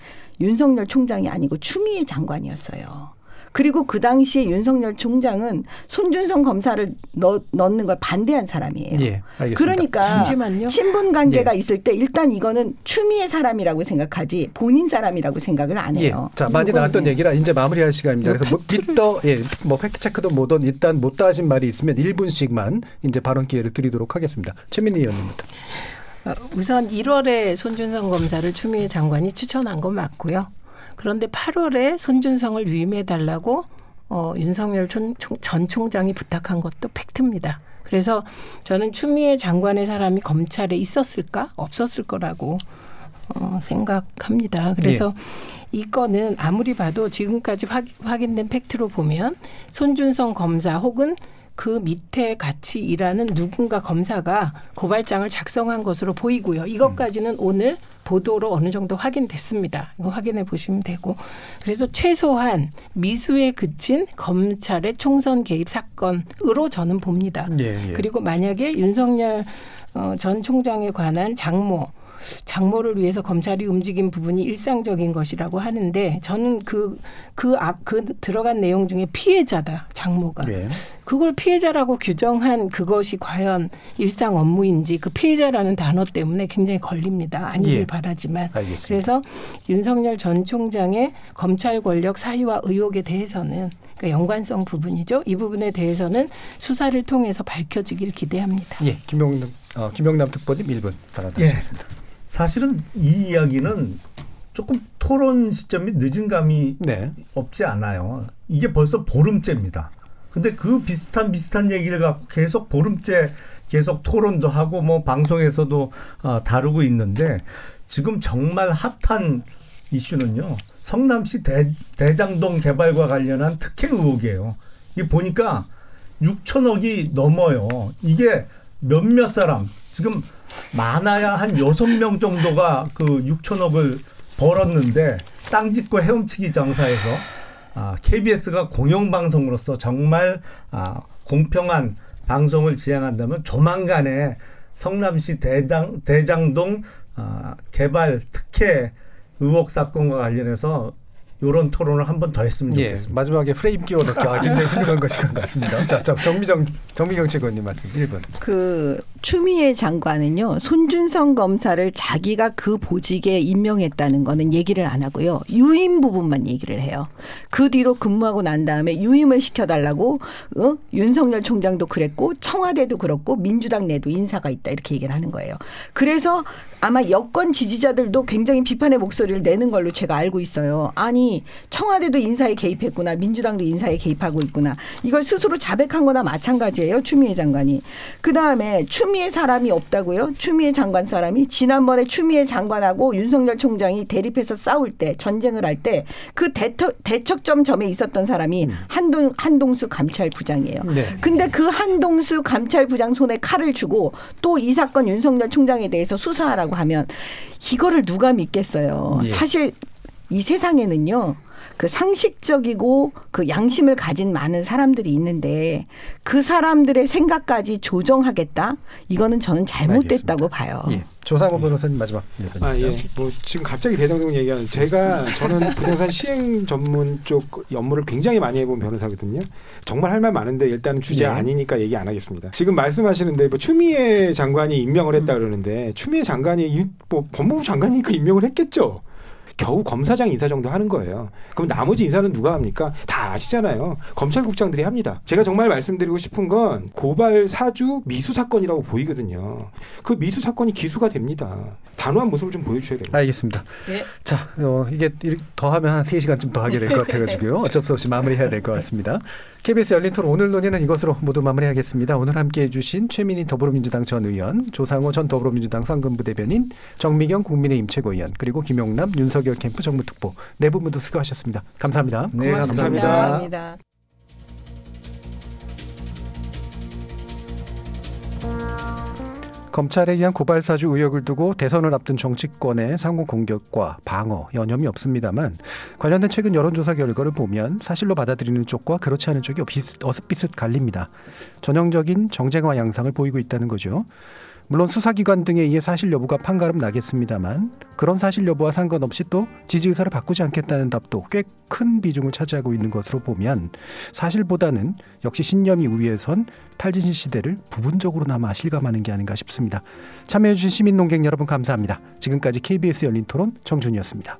윤석열 총장이 아니고 추미애 장관이었어요. 그리고 그 당시에 윤석열 총장은 손준성 검사를 넣, 넣는 걸 반대한 사람이에요. 예, 알겠습니다. 그러니까 잠시만요. 친분 관계가 예. 있을 때 일단 이거는 추미애 사람이라고 생각하지 본인 사람이라고 생각을 안 예. 해요. 자, 많이 나왔던 얘기라 이제 마무리할 시간입니다. 그래서 뭐 팩트를- 믿더 예, 뭐 팩트 체크도 뭐든 일단 못다 하신 말이 있으면 1분씩만 이제 발언 기회를 드리도록 하겠습니다. 최민희 의원님부터. 어, 우선 1월에 손준성 검사를 추미애 장관이 추천한 건 맞고요. 그런데 8월에 손준성을 유임해 달라고 어, 윤석열 총- 총- 전 총장이 부탁한 것도 팩트입니다. 그래서 저는 추미애 장관의 사람이 검찰에 있었을까 없었을 거라고 어, 생각합니다. 그래서 이 건은 아무리 봐도 지금까지 확, 확인된 팩트로 보면 손준성 검사 혹은 그 밑에 같이 일하는 누군가 검사가 고발장을 작성한 것으로 보이고요. 이것까지는 오늘 보도로 어느 정도 확인됐습니다. 이거 확인해 보시면 되고. 그래서 최소한 미수에 그친 검찰의 총선 개입 사건으로 저는 봅니다. 예, 예. 그리고 만약에 윤석열 어, 전 총장에 관한 장모 장모를 위해서 검찰이 움직인 부분이 일상적인 것이라고 하는데 저는 그 그 앞 그 들어간 내용 중에 피해자다 장모가 예. 그걸 피해자라고 규정한 그것이 과연 일상 업무인지 그 피해자라는 단어 때문에 굉장히 걸립니다. 아니길 예. 바라지만 알겠습니다. 그래서 윤석열 전 총장의 검찰 권력 사유와 의혹에 대해서는 그러니까 연관성 부분이죠. 이 부분에 대해서는 수사를 통해서 밝혀지길 기대합니다. 예, 김용남 어, 김용남 특보님 1분 발언하시겠습니다. 사실은 이 이야기는 조금 토론 시점이 늦은 감이 네. 없지 않아요. 이게 벌써 보름째입니다. 근데 그 비슷한 비슷한 얘기를 갖고 계속 보름째 계속 토론도 하고 뭐 방송에서도 어, 다루고 있는데 지금 정말 핫한 이슈는요. 성남시 대, 대장동 개발과 관련한 특혜 의혹이에요. 이 보니까 6천억이 넘어요. 이게 몇몇 사람 지금 많아야 한 여섯 명 정도가 그 6천억을 벌었는데 땅 짓고 헤엄치기 장사에서 아, KBS가 공영방송으로서 정말 아, 공평한 방송을 지향한다면 조만간에 성남시 대장, 대장동 아, 개발 특혜 의혹 사건과 관련해서 이런 토론을 한 번 더 했으면 예, 좋겠습니다. 마지막에 프레임 끼워 넣기 아, 굉장히 훌륭한 것인 것 같습니다. 자, 자, 정미정 정미경 최고님 말씀 1분. 그 추미애 장관은요 손준성 검사를 자기가 그 보직에 임명했다는 거는 얘기를 안 하고요 유임 부분만 얘기를 해요. 그 뒤로 근무하고 난 다음에 유임을 시켜달라고 어? 윤석열 총장도 그랬고 청와대도 그렇고 민주당 내도 인사가 있다 이렇게 얘기를 하는 거예요. 그래서 아마 여권 지지자들도 굉장히 비판의 목소리를 내는 걸로 제가 알고 있어요. 아니 청와대도 인사에 개입했구나 민주당도 인사에 개입하고 있구나 이걸 스스로 자백한 거나 마찬가지예요 추미애 장관이 그 다음에 추 미애 사람이 없다고요 추미애 장관 사람이 지난번에 추미애 장관하고 윤석열 총장이 대립해서 싸울 때 전쟁을 할 때 그 대척점 점에 있었던 사람이 한동 한동수 감찰부장이에요. 네. 근데 그 한동수 감찰부장 손에 칼을 주고 또 이 사건 윤석열 총장에 대해서 수사하라고 하면 이거를 누가 믿겠어요. 예. 사실 이 세상에는요. 그 상식적이고 그 양심을 가진 많은 사람들이 있는데 그 사람들의 생각까지 조정하겠다? 이거는 저는 잘못됐다고 봐요. 예. 조상호 변호사님 마지막 1분. 아, 예. 뭐 지금 갑자기 대장동 얘기하는 제가 저는 부동산 시행 전문 쪽 업무를 굉장히 많이 해본 변호사거든요. 정말 할 말 많은데 일단은 주제 네. 아니니까 얘기 안 하겠습니다. 지금 말씀하시는데 뭐 추미애 장관이 임명을 했다 그러는데 추미애 장관이 이- 뭐 법무부 장관이니까 임명을 했겠죠. 겨우 검사장 인사 정도 하는 거예요. 그럼 나머지 인사는 누가 합니까? 다 아시잖아요. 검찰국장들이 합니다. 제가 정말 말씀드리고 싶은 건 고발 사주 미수 사건이라고 보이거든요. 그 미수 사건이 기수가 됩니다. 단호한 모습을 좀 보여주셔야 됩니다. 알겠습니다. 네. 자, 어, 이게 일- 더 하면 한 3시간쯤 더 하게 될 것 같아가지고요. 어쩔 수 없이 마무리해야 될 것 같습니다. KBS 열린 토론 오늘 논의는 이것으로 모두 마무리하겠습니다. 오늘 함께해 주신 최민희 더불어민주당 전 의원, 조상호 전 더불어민주당 상근부 대변인, 정미경 국민의힘 최고위원, 그리고 김용남 윤석열 캠프 정무특보 네 분 모두 수고하셨습니다. 감사합니다. 네, 감사합니다. 감사합니다. 감사합니다. 검찰에 의한 고발 사주 의혹을 두고 대선을 앞둔 정치권의 상호 공격과 방어 여념이 없습니다만 관련된 최근 여론조사 결과를 보면 사실로 받아들이는 쪽과 그렇지 않은 쪽이 비슷, 어슷비슷 갈립니다. 전형적인 정쟁화 양상을 보이고 있다는 거죠. 물론 수사기관 등에 의해 사실 여부가 판가름 나겠습니다만 그런 사실 여부와 상관없이 또 지지 의사를 바꾸지 않겠다는 답도 꽤 큰 비중을 차지하고 있는 것으로 보면 사실보다는 역시 신념이 우위에선 탈진실 시대를 부분적으로나마 실감하는 게 아닌가 싶습니다. 참여해주신 시민농객 여러분 감사합니다. 지금까지 KBS 열린 토론 정준이었습니다.